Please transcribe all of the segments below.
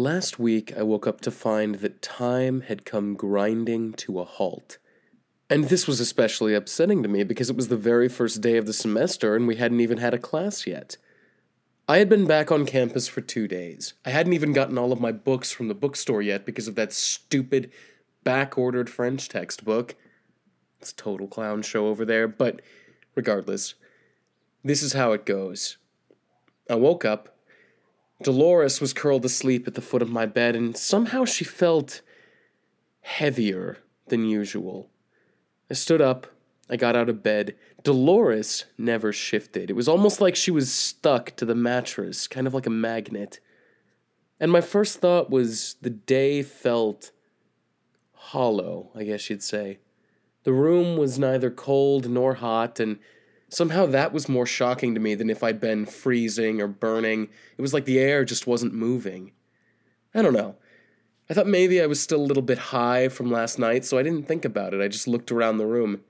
Last week, I woke up to find that time had come grinding to a halt. And this was especially upsetting to me because it was the very first day of the semester and we hadn't even had a class yet. I had been back on campus for two days. I hadn't even gotten all of my books from the bookstore yet because of that stupid, back ordered French textbook. It's a total clown show over there, but regardless, this is how it goes. I woke up. Dolores was curled asleep at the foot of my bed, and somehow she felt heavier than usual. I stood up. I got out of bed. Dolores never shifted. It was almost like she was stuck to the mattress, kind of like a magnet. And my first thought was the day felt hollow, I guess you'd say. The room was neither cold nor hot, and somehow that was more shocking to me than if I'd been freezing or burning. It was like the air just wasn't moving. I don't know. I thought maybe I was still a little bit high from last night, so I didn't think about it. I just looked around the room.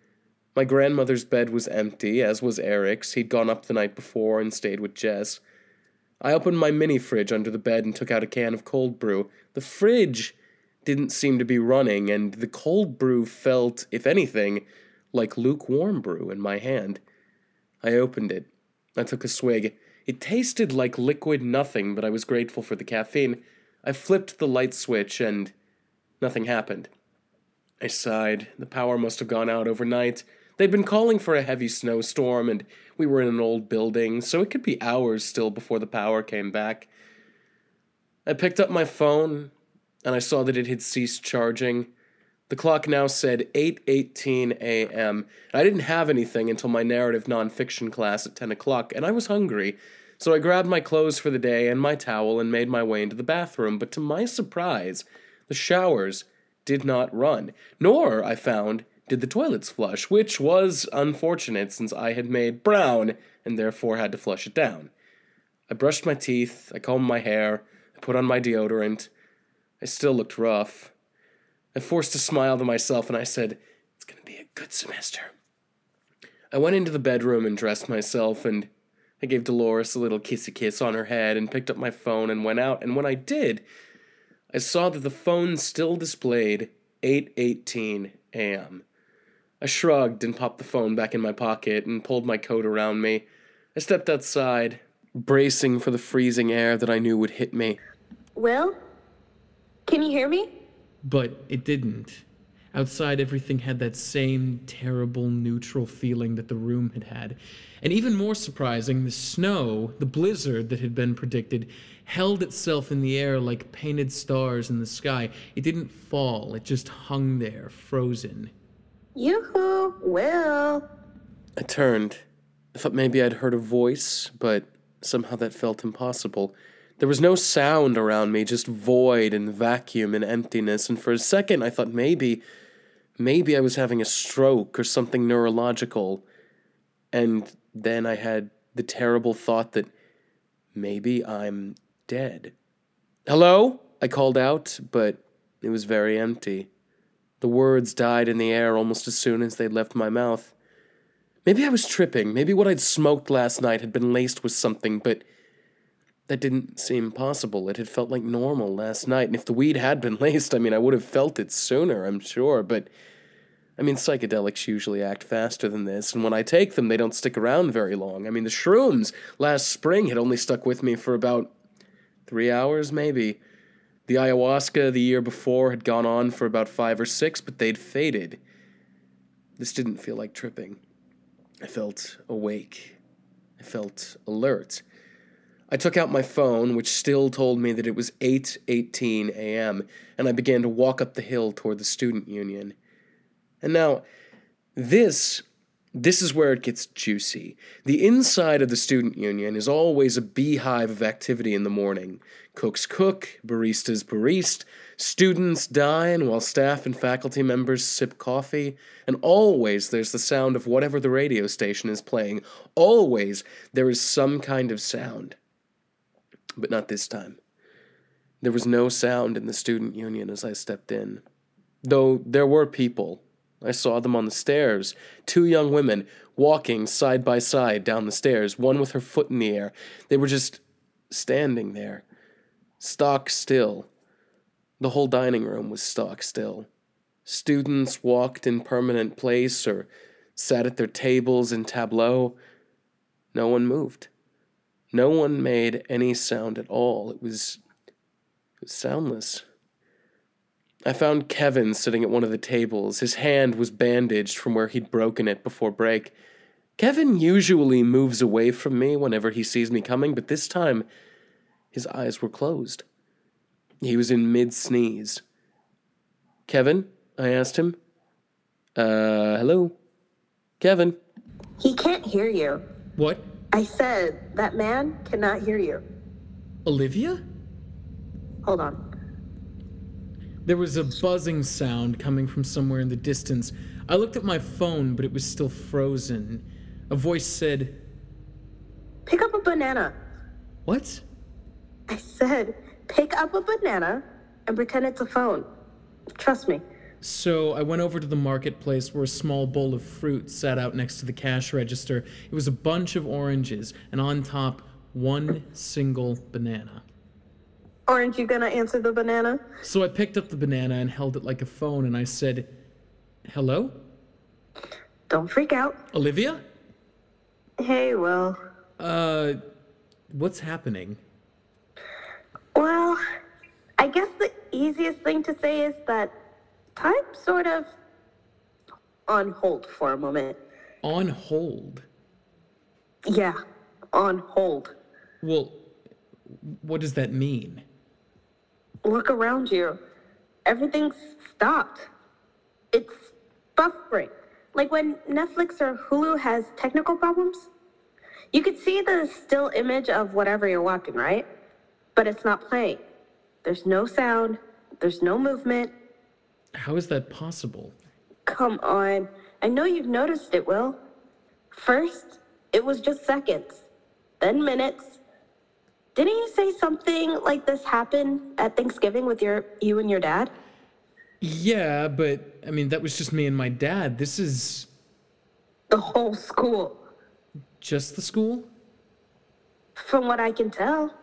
My grandmother's bed was empty, as was Eric's. He'd gone up the night before and stayed with Jess. I opened my mini fridge under the bed and took out a can of cold brew. The fridge didn't seem to be running, and the cold brew felt, if anything, like lukewarm brew in my hand. I opened it. I took a swig. It tasted like liquid nothing, but I was grateful for the caffeine. I flipped the light switch and nothing happened. I sighed. The power must have gone out overnight. They'd been calling for a heavy snowstorm, and we were in an old building, so it could be hours still before the power came back. I picked up my phone, and I saw that it had ceased charging. The clock now said 8:18 a.m. I didn't have anything until my narrative nonfiction class at 10 o'clock, and I was hungry. So I grabbed my clothes for the day and my towel and made my way into the bathroom, but to my surprise, the showers did not run, nor, I found, did the toilets flush, which was unfortunate since I had made brown and therefore had to flush it down. I brushed my teeth, I combed my hair, I put on my deodorant. I still looked rough. I forced a smile to myself and I said, It's going to be a good semester. I went into the bedroom and dressed myself and I gave Dolores a little kissy kiss on her head and picked up my phone and went out. And when I did, I saw that the phone still displayed 8:18 a.m. I shrugged and popped the phone back in my pocket and pulled my coat around me. I stepped outside, bracing for the freezing air that I knew would hit me. Will? Can you hear me? But it didn't. Outside, everything had that same terrible neutral feeling that the room had had. And even more surprising, the snow, the blizzard that had been predicted, held itself in the air like painted stars in the sky. It didn't fall, it just hung there, frozen. Yoo-hoo, Will. I turned. I thought maybe I'd heard a voice, but somehow that felt impossible. There was no sound around me, just void and vacuum and emptiness, and for a second I thought maybe, maybe I was having a stroke or something neurological. And then I had the terrible thought that maybe I'm dead. Hello? I called out, but it was very empty. The words died in the air almost as soon as they left my mouth. Maybe I was tripping. Maybe what I'd smoked last night had been laced with something, but that didn't seem possible. It had felt like normal last night, and if the weed had been laced, I mean, I would have felt it sooner, I'm sure, but. I mean, psychedelics usually act faster than this, and when I take them, they don't stick around very long. I mean, the shrooms last spring had only stuck with me for about three hours, maybe. The ayahuasca the year before had gone on for about five or six, but they'd faded. This didn't feel like tripping. I felt awake. I felt alert. I took out my phone, which still told me that it was 8:18 a.m., and I began to walk up the hill toward the student union. And now, this this is where it gets juicy. The inside of the student union is always a beehive of activity in the morning. Cooks cook, baristas barist, students dine while staff and faculty members sip coffee, and always there's the sound of whatever the radio station is playing. Always there is some kind of sound. But not this time. There was no sound in the student union as I stepped in. Though there were people, I saw them on the stairs. Two young women walking side by side down the stairs, one with her foot in the air. They were just standing there. Stock still. The whole dining room was stock still. Students walked in permanent place or sat at their tables in tableau. No one moved. No one made any sound at all. It was, it was soundless. I found Kevin sitting at one of the tables. His hand was bandaged from where he'd broken it before break. Kevin usually moves away from me whenever he sees me coming, but this time his eyes were closed. He was in mid sneeze. Kevin? I asked him. Uh, hello? Kevin? He can't hear you. What? I said that man cannot hear you. Olivia? Hold on. There was a buzzing sound coming from somewhere in the distance. I looked at my phone, but it was still frozen. A voice said, Pick up a banana. What? I said, pick up a banana and pretend it's a phone. Trust me. So I went over to the marketplace where a small bowl of fruit sat out next to the cash register. It was a bunch of oranges, and on top, one single banana. Aren't you gonna answer the banana? So I picked up the banana and held it like a phone, and I said, Hello? Don't freak out. Olivia? Hey, Will. Uh, what's happening? Well, I guess the easiest thing to say is that time's sort of on hold for a moment. On hold? Yeah, on hold. Well, what does that mean? Look around you. Everything's stopped. It's buffering. Like when Netflix or Hulu has technical problems. You could see the still image of whatever you're watching, right? But it's not playing. There's no sound, there's no movement. How is that possible? Come on. I know you've noticed it, Will. First, it was just seconds, then minutes. Didn't you say something like this happened at Thanksgiving with your you and your dad? Yeah, but I mean, that was just me and my dad. This is The whole school. just the school? From what I can tell,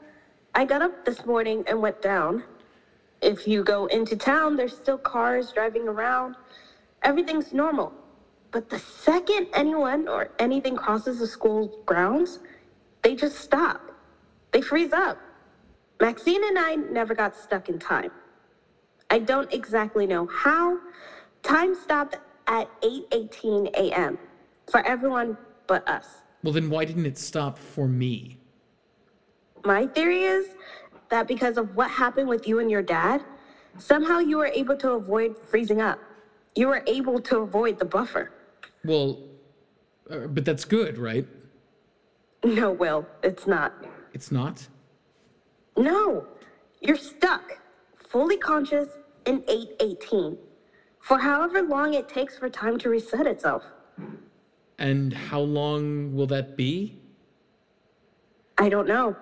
I got up this morning and went down. If you go into town, there's still cars driving around. Everything's normal. But the second anyone or anything crosses the school grounds, they just stop. They freeze up. Maxine and I never got stuck in time. I don't exactly know how. Time stopped at 8:18 a.m. for everyone but us. Well, then why didn't it stop for me? My theory is that because of what happened with you and your dad, somehow you were able to avoid freezing up. You were able to avoid the buffer. Well, uh, but that's good, right? No, Will, it's not. It's not? No, you're stuck, fully conscious in 818 for however long it takes for time to reset itself. And how long will that be? I don't know.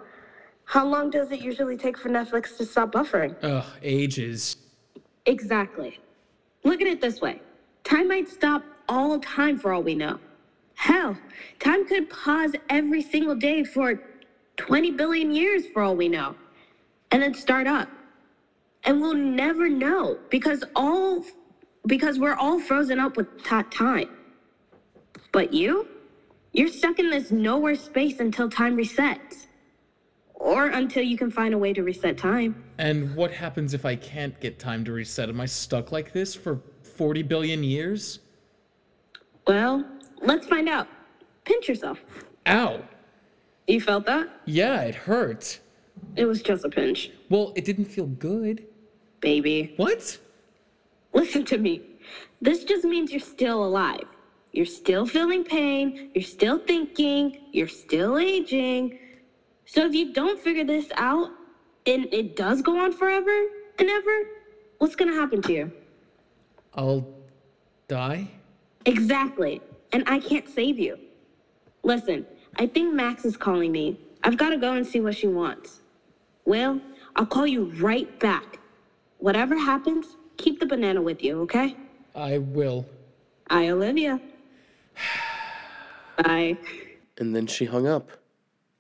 How long does it usually take for Netflix to stop buffering? Ugh, ages. Exactly. Look at it this way time might stop all time for all we know. Hell, time could pause every single day for 20 billion years for all we know, and then start up. And we'll never know because all because we're all frozen up with ta time. But you? You're stuck in this nowhere space until time resets. Or until you can find a way to reset time. And what happens if I can't get time to reset? Am I stuck like this for 40 billion years? Well, let's find out. Pinch yourself. Ow! You felt that? Yeah, it hurt. It was just a pinch, Well, it didn't feel good. baby. What? Listen to me. This just means you're still alive. You're still feeling pain. You're still thinking. You're still aging. So if you don't figure this out and it does go on forever and ever, what's going to happen to you? I'll die? Exactly. And I can't save you. Listen, I think Max is calling me. I've got to go and see what she wants. Well, I'll call you right back. Whatever happens, keep the banana with you, okay? I will. I, Olivia. Bye. And then she hung up.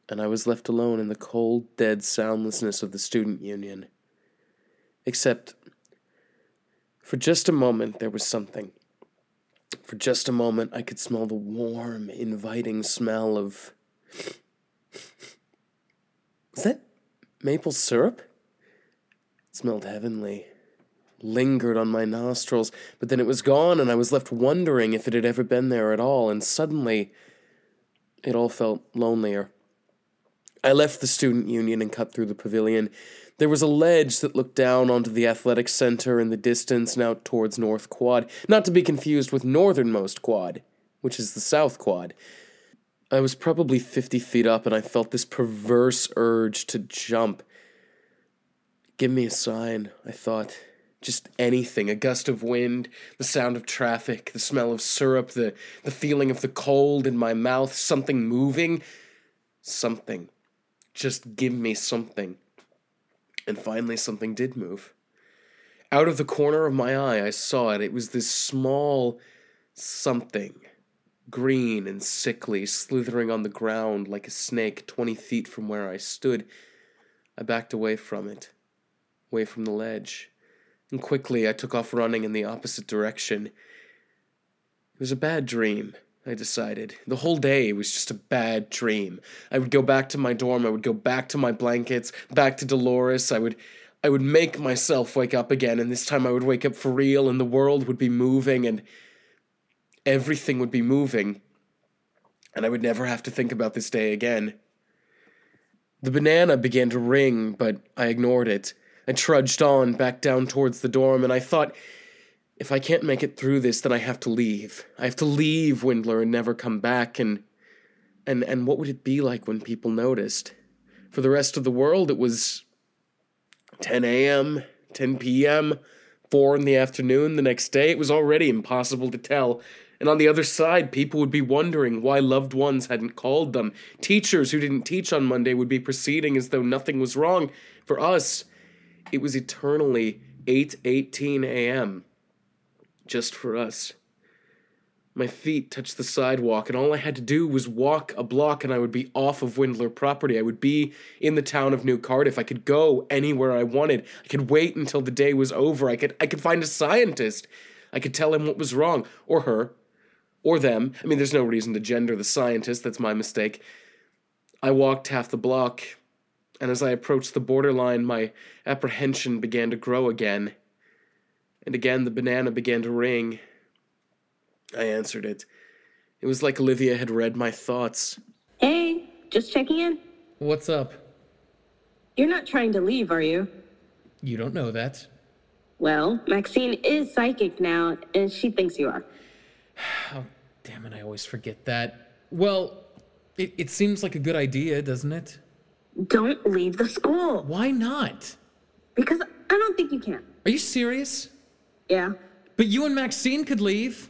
And I was left alone in the cold, dead soundlessness of the student union. Except, for just a moment, there was something. For just a moment, I could smell the warm, inviting smell of. Is that maple syrup? It smelled heavenly, lingered on my nostrils, but then it was gone, and I was left wondering if it had ever been there at all, and suddenly it all felt lonelier. I left the student union and cut through the pavilion. There was a ledge that looked down onto the athletic center in the distance and out towards North Quad, not to be confused with Northernmost Quad, which is the South Quad. I was probably 50 feet up and I felt this perverse urge to jump. Give me a sign, I thought. Just anything a gust of wind, the sound of traffic, the smell of syrup, the, the feeling of the cold in my mouth, something moving. Something. Just give me something. And finally, something did move. Out of the corner of my eye, I saw it. It was this small something, green and sickly, slithering on the ground like a snake 20 feet from where I stood. I backed away from it, away from the ledge, and quickly I took off running in the opposite direction. It was a bad dream. I decided. The whole day was just a bad dream. I would go back to my dorm, I would go back to my blankets, back to Dolores, I would I would make myself wake up again, and this time I would wake up for real, and the world would be moving, and everything would be moving, and I would never have to think about this day again. The banana began to ring, but I ignored it. I trudged on back down towards the dorm, and I thought if I can't make it through this, then I have to leave. I have to leave Windler and never come back. And and and what would it be like when people noticed? For the rest of the world, it was 10 a.m., 10 p.m., 4 in the afternoon the next day. It was already impossible to tell. And on the other side, people would be wondering why loved ones hadn't called them. Teachers who didn't teach on Monday would be proceeding as though nothing was wrong. For us, it was eternally 8:18 a.m just for us. My feet touched the sidewalk, and all I had to do was walk a block, and I would be off of Windler property. I would be in the town of New Cardiff. I could go anywhere I wanted. I could wait until the day was over. I could I could find a scientist. I could tell him what was wrong, or her, or them. I mean, there's no reason to gender the scientist. That's my mistake. I walked half the block, and as I approached the borderline, my apprehension began to grow again and again the banana began to ring. I answered it. It was like Olivia had read my thoughts. Hey, just checking in. What's up? You're not trying to leave, are you? You don't know that. Well, Maxine is psychic now, and she thinks you are. Oh, damn it, I always forget that. Well, it, it seems like a good idea, doesn't it? Don't leave the school. Why not? Because I don't think you can. Are you serious? Yeah. But you and Maxine could leave.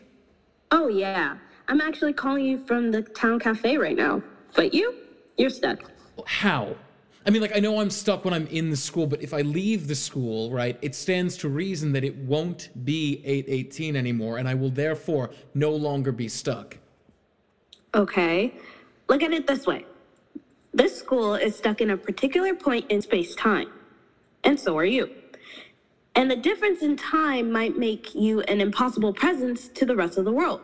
Oh, yeah. I'm actually calling you from the town cafe right now. But you? You're stuck. How? I mean, like, I know I'm stuck when I'm in the school, but if I leave the school, right, it stands to reason that it won't be 818 anymore, and I will therefore no longer be stuck. Okay. Look at it this way this school is stuck in a particular point in space time, and so are you. And the difference in time might make you an impossible presence to the rest of the world.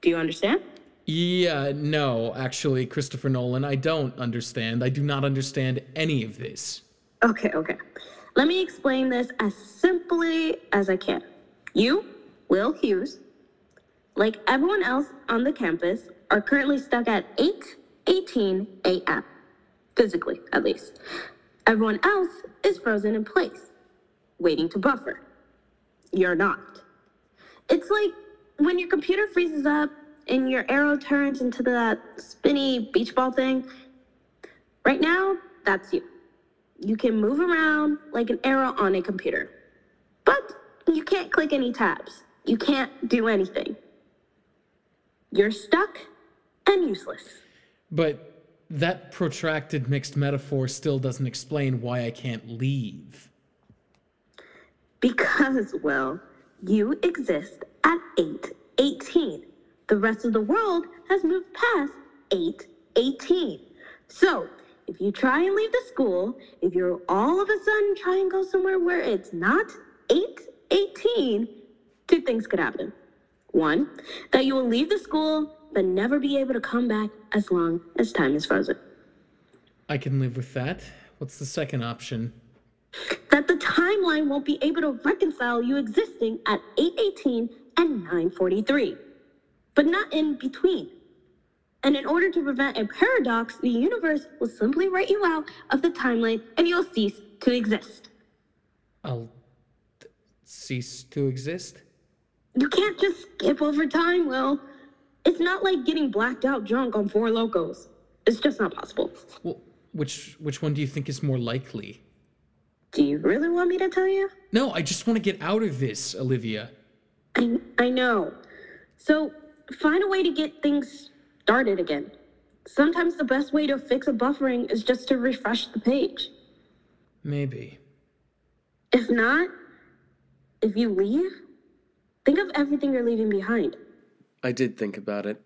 Do you understand? Yeah, no, actually, Christopher Nolan, I don't understand. I do not understand any of this. Okay, okay. Let me explain this as simply as I can. You, Will Hughes, like everyone else on the campus, are currently stuck at 8 18 a.m., physically at least. Everyone else is frozen in place waiting to buffer. You're not. It's like when your computer freezes up and your arrow turns into that spinny beach ball thing. Right now, that's you. You can move around like an arrow on a computer, but you can't click any tabs. You can't do anything. You're stuck and useless. But that protracted mixed metaphor still doesn't explain why I can't leave. Because, well, you exist at 818. The rest of the world has moved past 818. So, if you try and leave the school, if you're all of a sudden try and go somewhere where it's not 818, two things could happen. One, that you will leave the school but never be able to come back as long as time is frozen. I can live with that. What's the second option? That the timeline won't be able to reconcile you existing at 818 and 943, but not in between. And in order to prevent a paradox, the universe will simply write you out of the timeline and you'll cease to exist. I'll t- cease to exist? You can't just skip over time, Will. It's not like getting blacked out drunk on Four Lokos. It's just not possible. Well, which which one do you think is more likely? Do you really want me to tell you? No, I just want to get out of this, Olivia. I, I know. So find a way to get things started again. Sometimes the best way to fix a buffering is just to refresh the page. Maybe. If not, if you leave, think of everything you're leaving behind. I did think about it.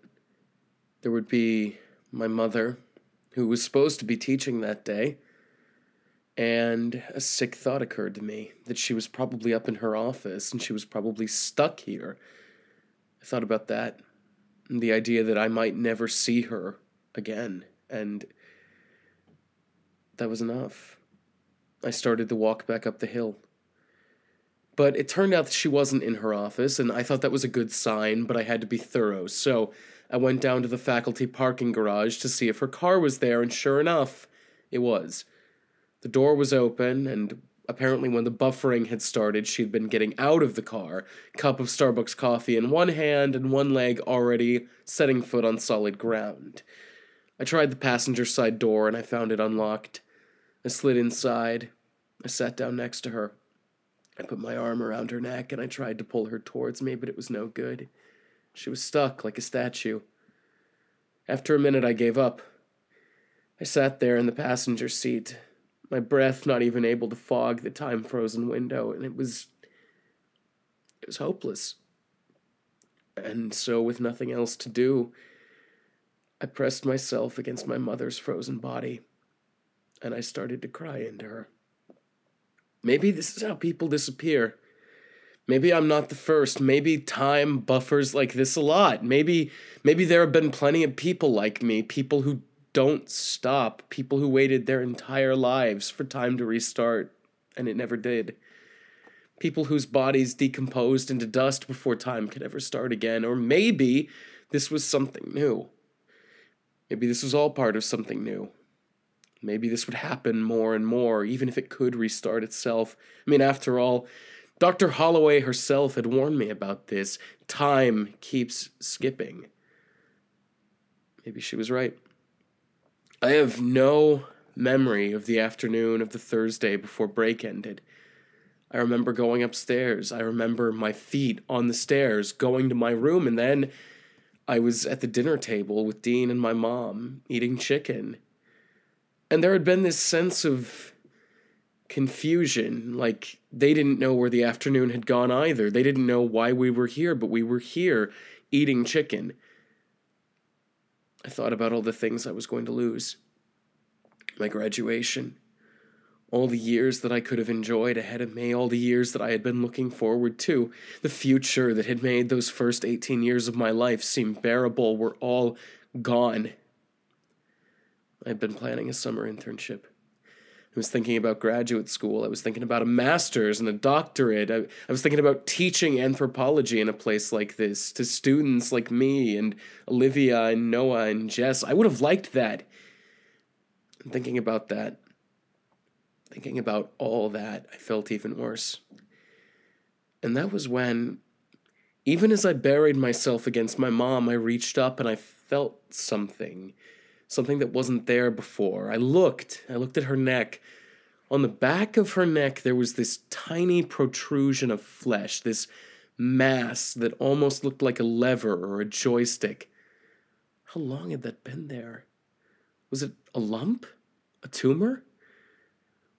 There would be my mother, who was supposed to be teaching that day, and a sick thought occurred to me that she was probably up in her office and she was probably stuck here. I thought about that and the idea that I might never see her again, and that was enough. I started to walk back up the hill. But it turned out that she wasn't in her office, and I thought that was a good sign, but I had to be thorough, so I went down to the faculty parking garage to see if her car was there, and sure enough, it was. The door was open, and apparently, when the buffering had started, she had been getting out of the car, cup of Starbucks coffee in one hand and one leg already setting foot on solid ground. I tried the passenger side door, and I found it unlocked. I slid inside. I sat down next to her. I put my arm around her neck and I tried to pull her towards me, but it was no good. She was stuck like a statue. After a minute, I gave up. I sat there in the passenger seat, my breath not even able to fog the time frozen window, and it was. it was hopeless. And so, with nothing else to do, I pressed myself against my mother's frozen body, and I started to cry into her. Maybe this is how people disappear. Maybe I'm not the first. Maybe time buffers like this a lot. Maybe maybe there have been plenty of people like me, people who don't stop, people who waited their entire lives for time to restart and it never did. People whose bodies decomposed into dust before time could ever start again, or maybe this was something new. Maybe this was all part of something new. Maybe this would happen more and more, even if it could restart itself. I mean, after all, Dr. Holloway herself had warned me about this. Time keeps skipping. Maybe she was right. I have no memory of the afternoon of the Thursday before break ended. I remember going upstairs. I remember my feet on the stairs, going to my room, and then I was at the dinner table with Dean and my mom eating chicken. And there had been this sense of confusion. Like they didn't know where the afternoon had gone either. They didn't know why we were here, but we were here eating chicken. I thought about all the things I was going to lose my graduation, all the years that I could have enjoyed ahead of me, all the years that I had been looking forward to, the future that had made those first 18 years of my life seem bearable were all gone. I had been planning a summer internship. I was thinking about graduate school. I was thinking about a master's and a doctorate. I, I, was thinking about teaching anthropology in a place like this to students like me and Olivia and Noah and Jess. I would have liked that. And thinking about that, thinking about all that, I felt even worse. And that was when, even as I buried myself against my mom, I reached up and I felt something something that wasn't there before. I looked, I looked at her neck. On the back of her neck, there was this tiny protrusion of flesh, this mass that almost looked like a lever or a joystick. How long had that been there? Was it a lump? A tumor?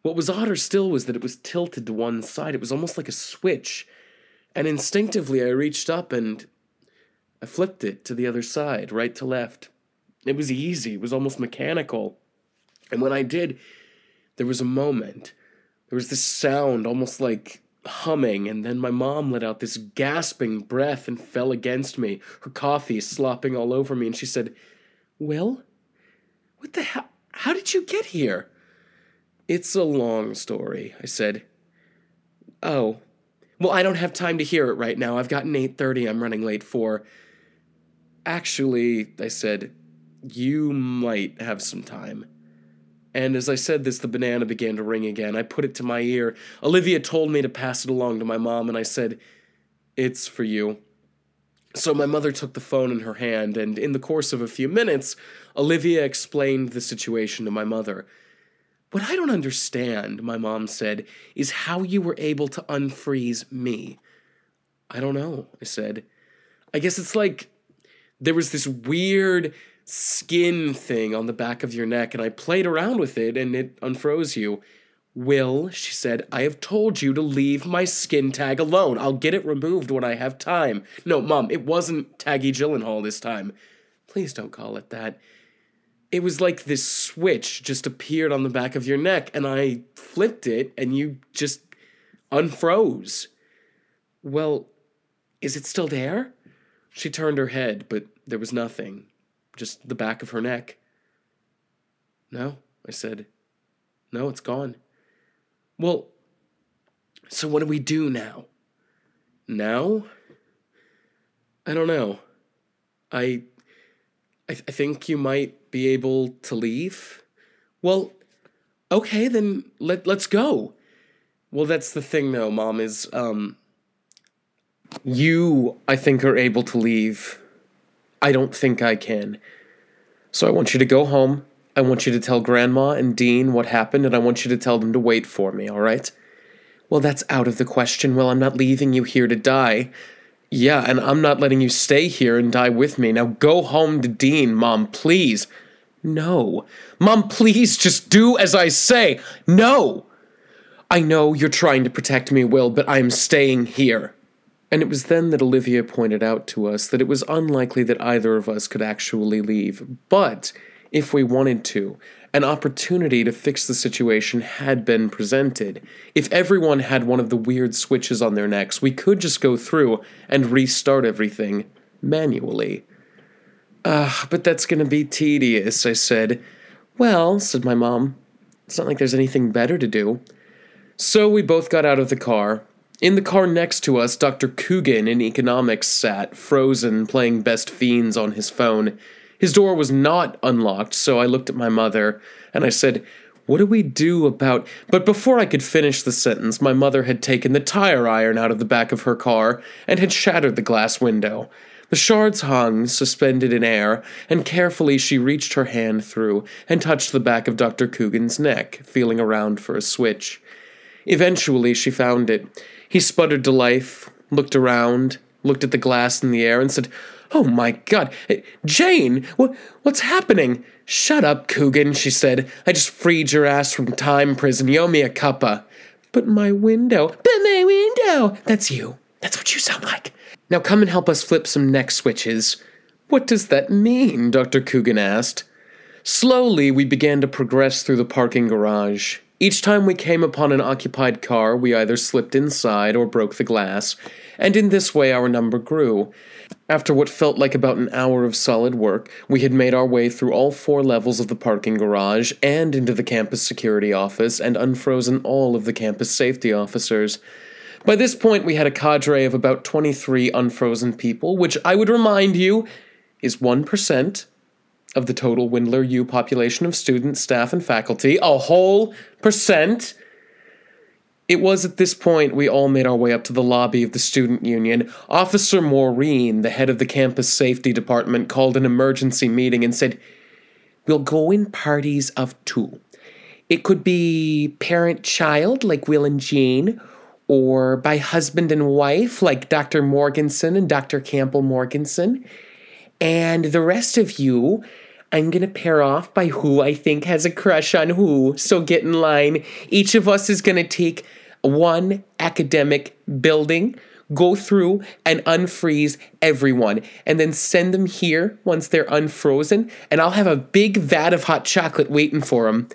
What was odder still was that it was tilted to one side. It was almost like a switch. And instinctively, I reached up and I flipped it to the other side, right to left. It was easy, it was almost mechanical. And when I did, there was a moment. There was this sound, almost like humming, and then my mom let out this gasping breath and fell against me, her coffee slopping all over me, and she said, Will? What the hell? How did you get here? It's a long story, I said. Oh. Well, I don't have time to hear it right now. I've got an 8:30 I'm running late for. Actually, I said, you might have some time. And as I said this, the banana began to ring again. I put it to my ear. Olivia told me to pass it along to my mom, and I said, It's for you. So my mother took the phone in her hand, and in the course of a few minutes, Olivia explained the situation to my mother. What I don't understand, my mom said, is how you were able to unfreeze me. I don't know, I said. I guess it's like there was this weird skin thing on the back of your neck, and I played around with it and it unfroze you. Will, she said, I have told you to leave my skin tag alone. I'll get it removed when I have time. No, Mom, it wasn't Taggy Gyllenhaal this time. Please don't call it that. It was like this switch just appeared on the back of your neck, and I flipped it, and you just unfroze. Well, is it still there? She turned her head, but there was nothing just the back of her neck. No, I said. No, it's gone. Well, so what do we do now? Now? I don't know. I, I, I think you might be able to leave. Well, okay, then let let's go. Well, that's the thing, though, Mom. Is um, you I think are able to leave I don't think I can. So I want you to go home. I want you to tell Grandma and Dean what happened, and I want you to tell them to wait for me, all right? Well, that's out of the question. Well, I'm not leaving you here to die. Yeah, and I'm not letting you stay here and die with me. Now go home to Dean, Mom, please. No. Mom, please just do as I say. No. I know you're trying to protect me, Will, but I'm staying here. And it was then that Olivia pointed out to us that it was unlikely that either of us could actually leave. But if we wanted to, an opportunity to fix the situation had been presented. If everyone had one of the weird switches on their necks, we could just go through and restart everything manually. Ah, but that's gonna be tedious, I said. Well, said my mom, it's not like there's anything better to do. So we both got out of the car, in the car next to us, Dr. Coogan in economics sat, frozen, playing Best Fiends on his phone. His door was not unlocked, so I looked at my mother and I said, What do we do about. But before I could finish the sentence, my mother had taken the tire iron out of the back of her car and had shattered the glass window. The shards hung, suspended in air, and carefully she reached her hand through and touched the back of Dr. Coogan's neck, feeling around for a switch. Eventually, she found it. He sputtered to life, looked around, looked at the glass in the air, and said, Oh my god, eh, Jane, what, what's happening? Shut up, Coogan, she said. I just freed your ass from time prison. You owe me a cuppa. But my window, but my window. That's you. That's what you sound like. Now come and help us flip some neck switches. What does that mean? Dr. Coogan asked. Slowly, we began to progress through the parking garage. Each time we came upon an occupied car, we either slipped inside or broke the glass, and in this way our number grew. After what felt like about an hour of solid work, we had made our way through all four levels of the parking garage and into the campus security office and unfrozen all of the campus safety officers. By this point, we had a cadre of about 23 unfrozen people, which I would remind you is 1% of the total Windler U population of students, staff, and faculty, a whole percent. It was at this point we all made our way up to the lobby of the student union. Officer Maureen, the head of the campus safety department, called an emergency meeting and said, We'll go in parties of two. It could be parent child, like Will and Jean, or by husband and wife, like Dr. Morganson and Dr. Campbell Morganson. And the rest of you I'm gonna pair off by who I think has a crush on who. So get in line. Each of us is gonna take one academic building, go through and unfreeze everyone and then send them here once they're unfrozen, and I'll have a big vat of hot chocolate waiting for them.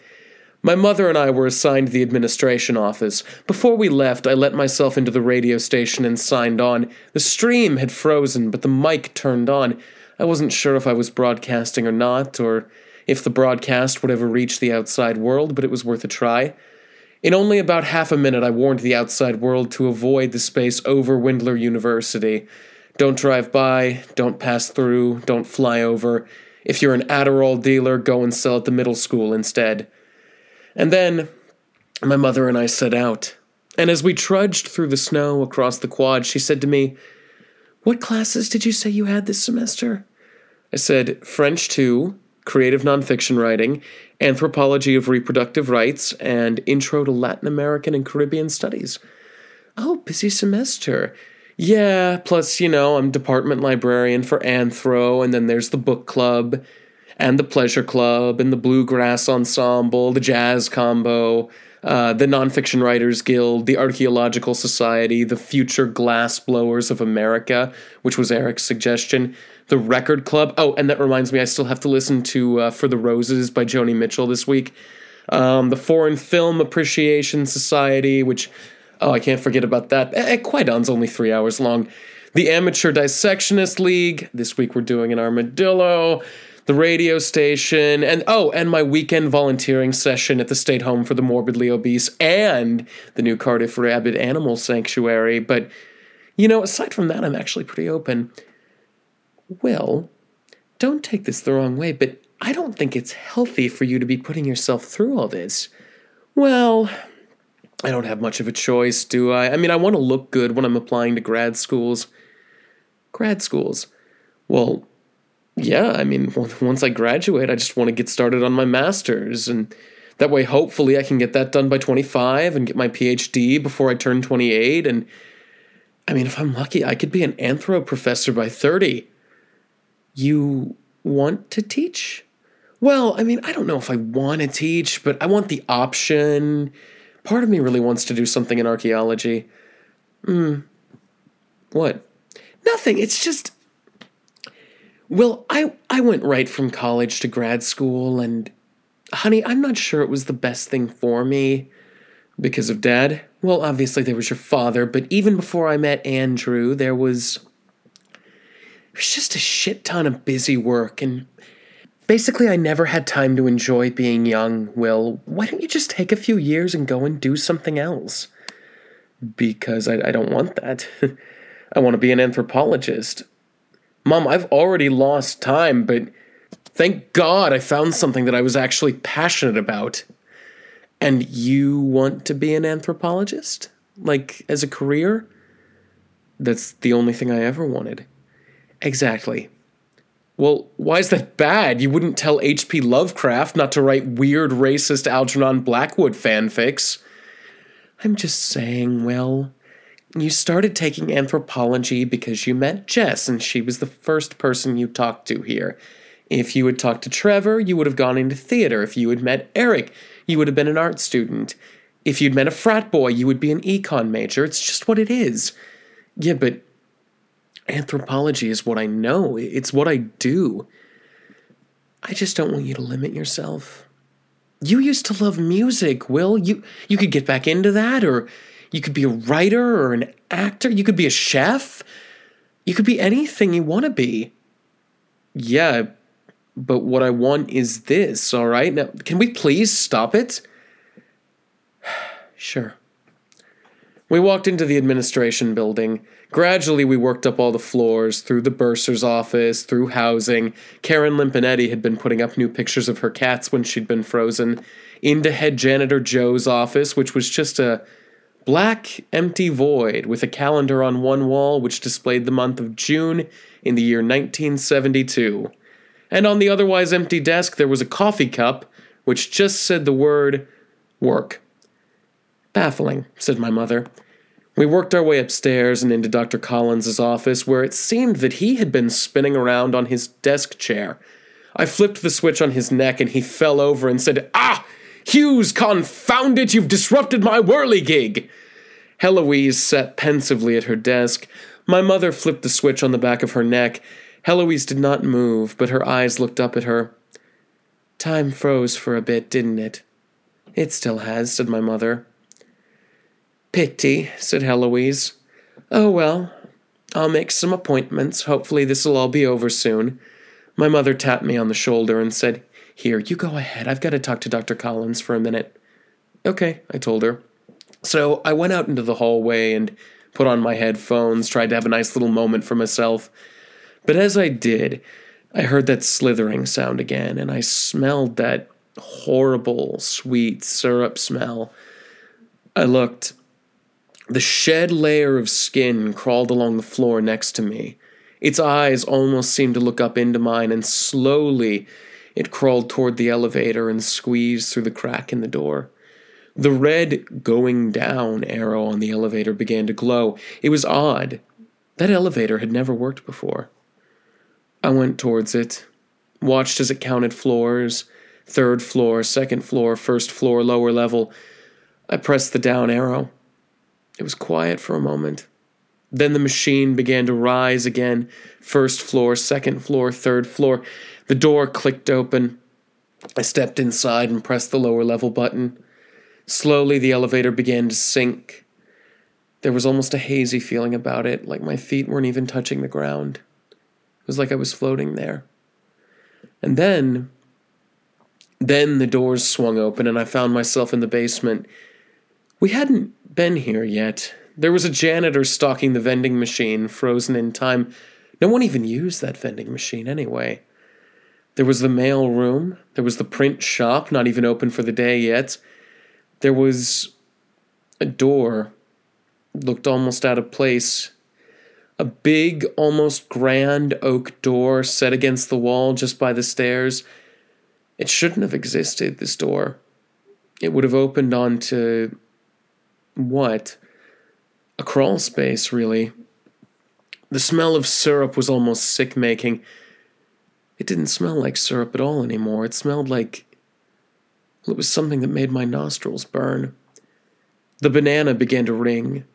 My mother and I were assigned the administration office. Before we left, I let myself into the radio station and signed on. The stream had frozen, but the mic turned on. I wasn't sure if I was broadcasting or not, or if the broadcast would ever reach the outside world, but it was worth a try. In only about half a minute, I warned the outside world to avoid the space over Windler University. Don't drive by, don't pass through, don't fly over. If you're an Adderall dealer, go and sell at the middle school instead. And then my mother and I set out. And as we trudged through the snow across the quad, she said to me, What classes did you say you had this semester? I said, French 2, creative nonfiction writing, anthropology of reproductive rights, and intro to Latin American and Caribbean studies. Oh, busy semester. Yeah, plus, you know, I'm department librarian for Anthro, and then there's the book club, and the Pleasure Club and the Bluegrass Ensemble, the Jazz Combo, uh, the Nonfiction Writers Guild, the Archaeological Society, the Future Glass Blowers of America, which was Eric's suggestion, the Record Club. Oh, and that reminds me, I still have to listen to uh, For the Roses by Joni Mitchell this week. Um, the Foreign Film Appreciation Society, which, oh, I can't forget about that. Eh, only three hours long. The Amateur Dissectionist League. This week we're doing an armadillo the radio station, and oh, and my weekend volunteering session at the State Home for the Morbidly Obese and the new Cardiff Rabid Animal Sanctuary. But, you know, aside from that, I'm actually pretty open. Well, don't take this the wrong way, but I don't think it's healthy for you to be putting yourself through all this. Well, I don't have much of a choice, do I? I mean, I want to look good when I'm applying to grad schools. Grad schools. Well, yeah, I mean, once I graduate, I just want to get started on my master's. And that way, hopefully, I can get that done by 25 and get my PhD before I turn 28. And I mean, if I'm lucky, I could be an anthro professor by 30. You want to teach? Well, I mean, I don't know if I want to teach, but I want the option. Part of me really wants to do something in archaeology. Hmm. What? Nothing. It's just well, I, I went right from college to grad school, and honey, I'm not sure it was the best thing for me because of dad. Well, obviously, there was your father, but even before I met Andrew, there was. There was just a shit ton of busy work, and basically, I never had time to enjoy being young. Will, why don't you just take a few years and go and do something else? Because I, I don't want that. I want to be an anthropologist. Mom, I've already lost time, but thank God I found something that I was actually passionate about. And you want to be an anthropologist? Like, as a career? That's the only thing I ever wanted. Exactly. Well, why is that bad? You wouldn't tell H.P. Lovecraft not to write weird, racist Algernon Blackwood fanfics. I'm just saying, well, you started taking anthropology because you met Jess and she was the first person you talked to here. If you had talked to Trevor, you would have gone into theater. If you had met Eric, you would have been an art student. If you'd met a frat boy, you would be an econ major. It's just what it is. Yeah, but anthropology is what I know, it's what I do. I just don't want you to limit yourself. You used to love music, Will. You you could get back into that or you could be a writer or an actor. You could be a chef. You could be anything you want to be. Yeah, but what I want is this, all right? Now, can we please stop it? sure. We walked into the administration building. Gradually, we worked up all the floors, through the bursar's office, through housing. Karen Limpinetti had been putting up new pictures of her cats when she'd been frozen. Into head janitor Joe's office, which was just a black, empty void with a calendar on one wall which displayed the month of June in the year 1972. And on the otherwise empty desk, there was a coffee cup which just said the word work. Baffling, said my mother. We worked our way upstairs and into Dr. Collins's office, where it seemed that he had been spinning around on his desk chair. I flipped the switch on his neck and he fell over and said, Ah! Hughes, confound it, you've disrupted my whirligig! Heloise sat pensively at her desk. My mother flipped the switch on the back of her neck. Heloise did not move, but her eyes looked up at her. Time froze for a bit, didn't it? It still has, said my mother. Pity, said Heloise. Oh well, I'll make some appointments. Hopefully, this'll all be over soon. My mother tapped me on the shoulder and said, Here, you go ahead. I've got to talk to Dr. Collins for a minute. Okay, I told her. So I went out into the hallway and put on my headphones, tried to have a nice little moment for myself. But as I did, I heard that slithering sound again, and I smelled that horrible, sweet syrup smell. I looked. The shed layer of skin crawled along the floor next to me. Its eyes almost seemed to look up into mine, and slowly it crawled toward the elevator and squeezed through the crack in the door. The red going down arrow on the elevator began to glow. It was odd. That elevator had never worked before. I went towards it, watched as it counted floors third floor, second floor, first floor, lower level. I pressed the down arrow. It was quiet for a moment. Then the machine began to rise again first floor, second floor, third floor. The door clicked open. I stepped inside and pressed the lower level button. Slowly, the elevator began to sink. There was almost a hazy feeling about it, like my feet weren't even touching the ground. It was like I was floating there. And then, then the doors swung open and I found myself in the basement. We hadn't been here yet. There was a janitor stocking the vending machine, frozen in time. No one even used that vending machine anyway. There was the mail room. There was the print shop, not even open for the day yet. There was a door, looked almost out of place. A big, almost grand oak door set against the wall just by the stairs. It shouldn't have existed, this door. It would have opened onto. What? A crawl space, really. The smell of syrup was almost sick making. It didn't smell like syrup at all anymore. It smelled like. Well, it was something that made my nostrils burn. The banana began to ring.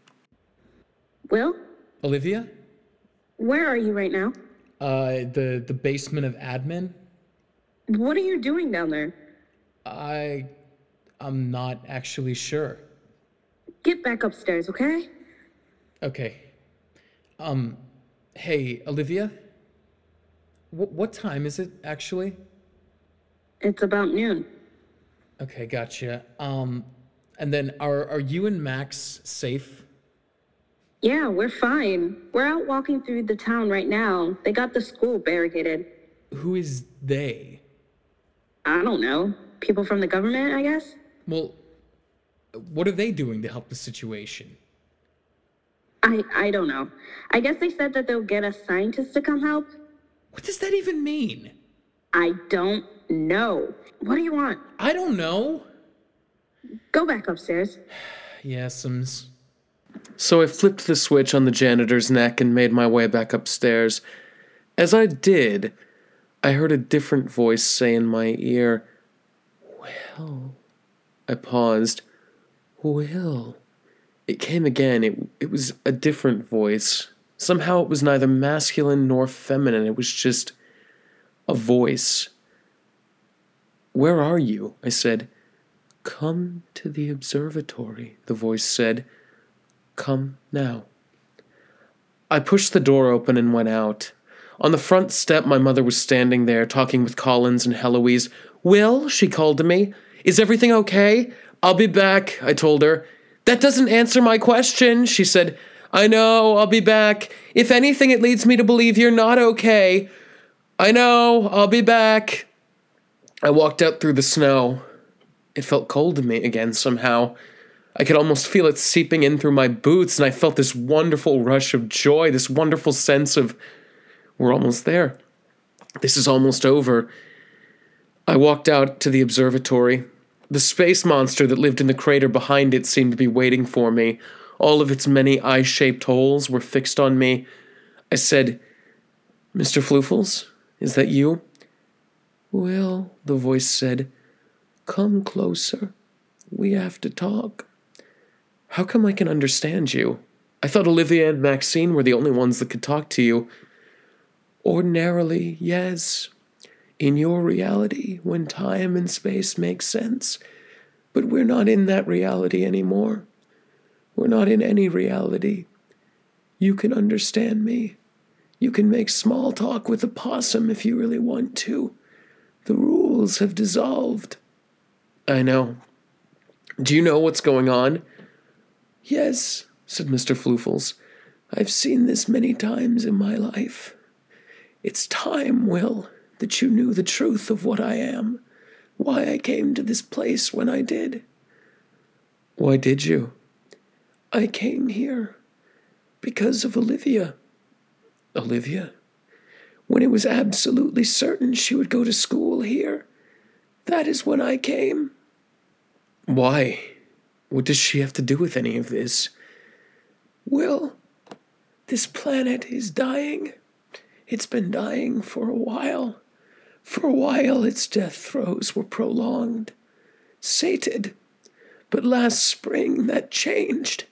Will, Olivia? where are you right now? Uh, the, the basement of admin? What are you doing down there? I. I'm not actually sure. Get back upstairs, okay? Okay. Um, hey, Olivia? What, what time is it, actually? It's about noon. Okay, gotcha. Um, and then are, are you and Max safe? Yeah, we're fine. We're out walking through the town right now. They got the school barricaded. Who is they? I don't know. People from the government, I guess? Well, what are they doing to help the situation? I I don't know. I guess they said that they'll get a scientist to come help. What does that even mean? I don't know. What do you want? I don't know. Go back upstairs. Yesums. So I flipped the switch on the janitor's neck and made my way back upstairs. As I did, I heard a different voice say in my ear, Well, I paused. Will. It came again. It, it was a different voice. Somehow it was neither masculine nor feminine. It was just a voice. Where are you? I said. Come to the observatory, the voice said. Come now. I pushed the door open and went out. On the front step, my mother was standing there talking with Collins and Heloise. Will, she called to me. Is everything okay? I'll be back, I told her. That doesn't answer my question, she said. I know, I'll be back. If anything, it leads me to believe you're not okay. I know, I'll be back. I walked out through the snow. It felt cold to me again somehow. I could almost feel it seeping in through my boots, and I felt this wonderful rush of joy, this wonderful sense of we're almost there. This is almost over. I walked out to the observatory. The space monster that lived in the crater behind it seemed to be waiting for me. All of its many eye shaped holes were fixed on me. I said, Mr. Floofles, is that you? Well, the voice said, come closer. We have to talk. How come I can understand you? I thought Olivia and Maxine were the only ones that could talk to you. Ordinarily, yes. In your reality, when time and space make sense. But we're not in that reality anymore. We're not in any reality. You can understand me. You can make small talk with a possum if you really want to. The rules have dissolved. I know. Do you know what's going on? Yes, said Mr. Floofles. I've seen this many times in my life. It's time, Will, that you knew the truth of what I am, why I came to this place when I did. Why did you? I came here because of Olivia. Olivia? When it was absolutely certain she would go to school here, that is when I came. Why? What does she have to do with any of this? Will, this planet is dying. It's been dying for a while. For a while, its death throes were prolonged, sated. But last spring, that changed.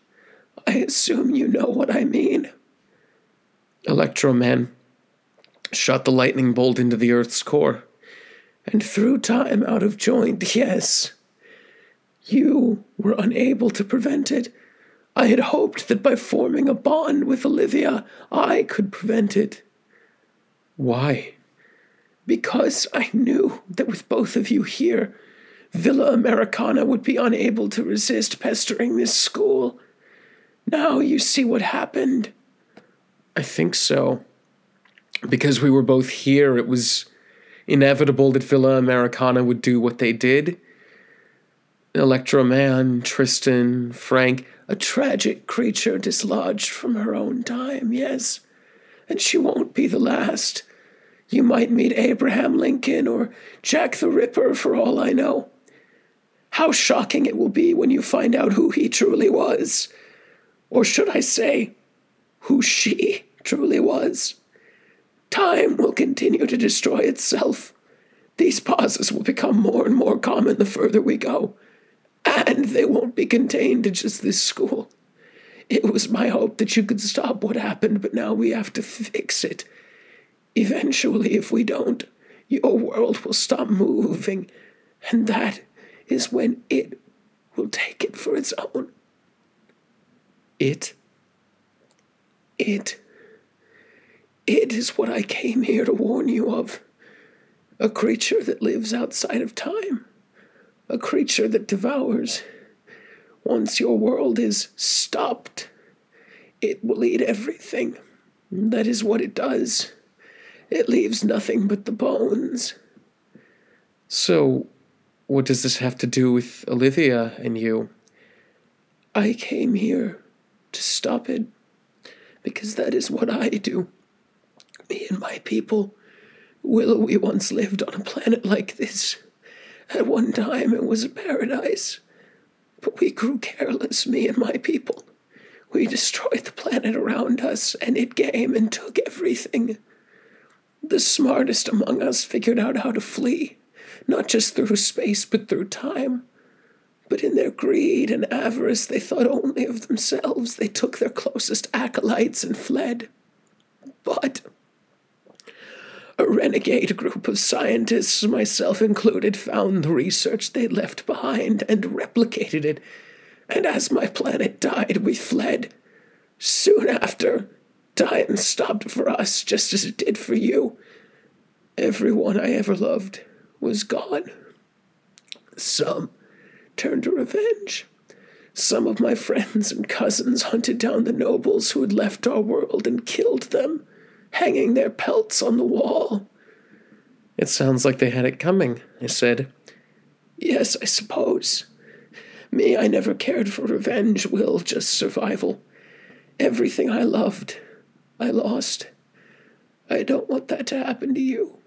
I assume you know what I mean. Electroman shot the lightning bolt into the Earth's core, and threw time out of joint, yes. You were unable to prevent it. I had hoped that by forming a bond with Olivia, I could prevent it. Why? Because I knew that with both of you here, Villa Americana would be unable to resist pestering this school. Now you see what happened. I think so. Because we were both here, it was inevitable that Villa Americana would do what they did. Electroman, Tristan, Frank, a tragic creature dislodged from her own time, yes. And she won't be the last. You might meet Abraham Lincoln or Jack the Ripper for all I know. How shocking it will be when you find out who he truly was. Or should I say, who she truly was. Time will continue to destroy itself. These pauses will become more and more common the further we go, and they won't be contained to just this school. It was my hope that you could stop what happened, but now we have to fix it. Eventually, if we don't, your world will stop moving, and that is when it will take it for its own. It. It. It is what I came here to warn you of. A creature that lives outside of time. A creature that devours. Once your world is stopped, it will eat everything. That is what it does. It leaves nothing but the bones. So, what does this have to do with Olivia and you? I came here to stop it, because that is what I do. Me and my people. Will, we once lived on a planet like this. At one time, it was a paradise. But we grew careless, me and my people. We destroyed the planet around us, and it came and took everything. The smartest among us figured out how to flee, not just through space, but through time. But in their greed and avarice, they thought only of themselves. They took their closest acolytes and fled. But a renegade group of scientists, myself included, found the research they left behind and replicated it. And as my planet died, we fled. Soon after, time stopped for us just as it did for you. Everyone I ever loved was gone. Some turned to revenge. Some of my friends and cousins hunted down the nobles who had left our world and killed them, hanging their pelts on the wall. It sounds like they had it coming, I said. Yes, I suppose. Me, I never cared for revenge, Will, just survival. Everything I loved, I lost. I don't want that to happen to you.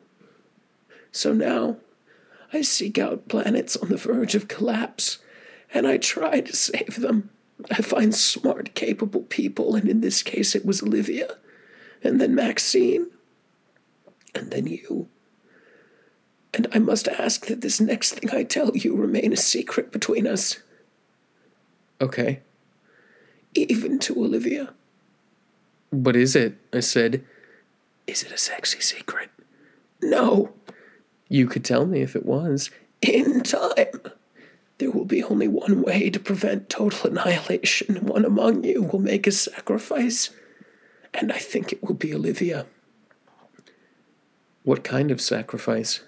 So now, I seek out planets on the verge of collapse, and I try to save them. I find smart, capable people, and in this case it was Olivia, and then Maxine, and then you. And I must ask that this next thing I tell you remain a secret between us. Okay. even to Olivia. What is it? I said. Is it a sexy secret? No. You could tell me if it was. In time. There will be only one way to prevent total annihilation. One among you will make a sacrifice. And I think it will be Olivia. What kind of sacrifice?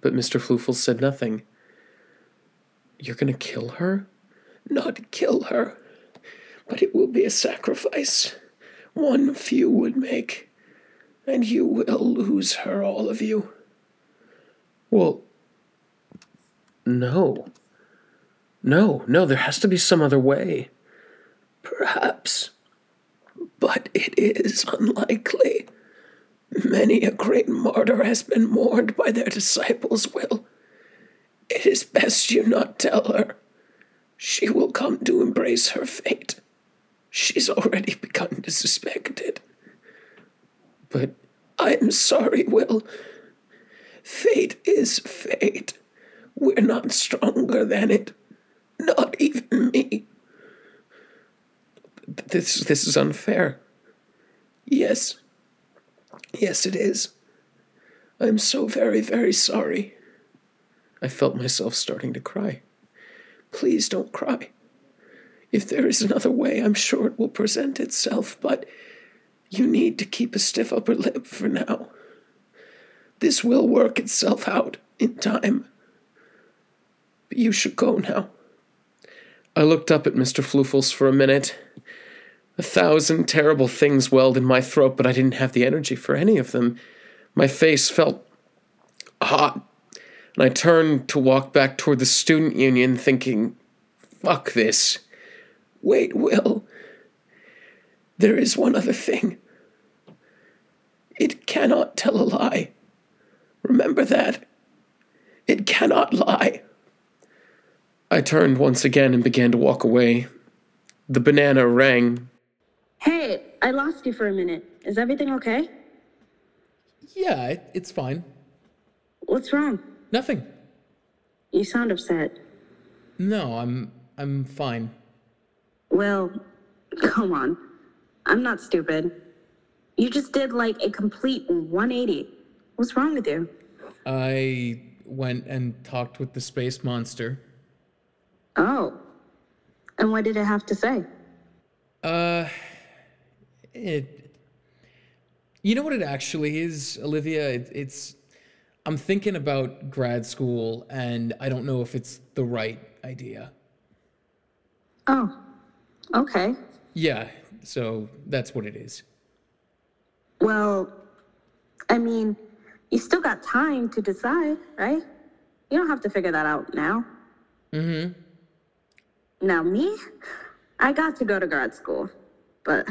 But Mr. Floofles said nothing. You're going to kill her? Not kill her, but it will be a sacrifice. One few would make. And you will lose her, all of you. Well, no. No, no, there has to be some other way. Perhaps. But it is unlikely. Many a great martyr has been mourned by their disciples, Will. It is best you not tell her. She will come to embrace her fate. She's already begun to suspect it. But I am sorry, Will. Fate is fate. We're not stronger than it. Not even me. This this is unfair. Yes. Yes, it is. I'm so very, very sorry. I felt myself starting to cry. Please don't cry. If there is another way, I'm sure it will present itself, but you need to keep a stiff upper lip for now. This will work itself out in time. But you should go now. I looked up at Mr. Floofles for a minute. A thousand terrible things welled in my throat, but I didn't have the energy for any of them. My face felt hot, and I turned to walk back toward the student union, thinking, fuck this. Wait, Will. There is one other thing. It cannot tell a lie. Remember that. It cannot lie. I turned once again and began to walk away. The banana rang. Hey, I lost you for a minute. Is everything okay? Yeah, it, it's fine. What's wrong? Nothing. You sound upset. No, I'm I'm fine. Well, come on. I'm not stupid. You just did like a complete 180. What's wrong with you? I went and talked with the space monster. Oh. And what did it have to say? Uh it You know what it actually is, Olivia? It, it's I'm thinking about grad school and I don't know if it's the right idea. Oh. Okay. Yeah, so that's what it is. Well, I mean, you still got time to decide, right? You don't have to figure that out now. Mm Mhm. Now, me, I got to go to grad school, but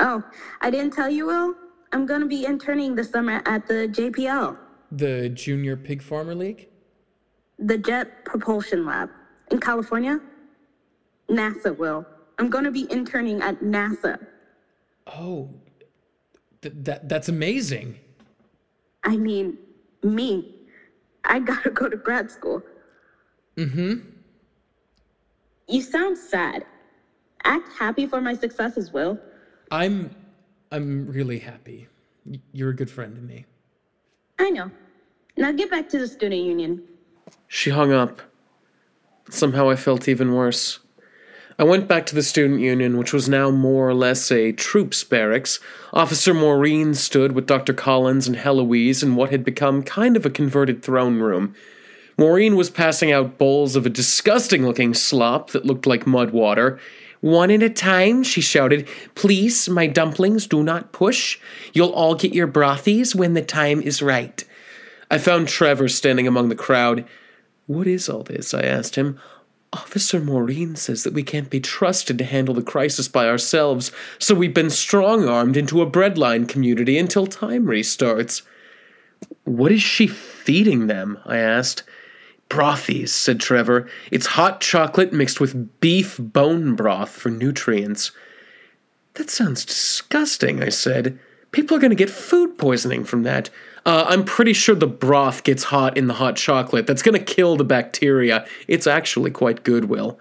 oh, I didn't tell you, Will. I'm gonna be interning this summer at the JPL, The Junior Pig Farmer League? the Jet Propulsion Lab in California. NASA, Will. I'm gonna be interning at NASA. Oh. Th- that that's amazing. I mean, me. I gotta go to grad school. Mm Mhm. You sound sad. Act happy for my successes, Will. I'm I'm really happy. You're a good friend to me. I know. Now get back to the student union. She hung up. Somehow I felt even worse. I went back to the student union, which was now more or less a troops barracks. Officer Maureen stood with Dr. Collins and Heloise in what had become kind of a converted throne room. Maureen was passing out bowls of a disgusting looking slop that looked like mud water. One at a time, she shouted. Please, my dumplings, do not push. You'll all get your brothies when the time is right. I found Trevor standing among the crowd. What is all this? I asked him. Officer Maureen says that we can't be trusted to handle the crisis by ourselves, so we've been strong armed into a breadline community until time restarts. What is she feeding them? I asked. Brothies, said Trevor. It's hot chocolate mixed with beef bone broth for nutrients. That sounds disgusting, I said. People are going to get food poisoning from that. Uh, I'm pretty sure the broth gets hot in the hot chocolate. That's going to kill the bacteria. It's actually quite good, Will.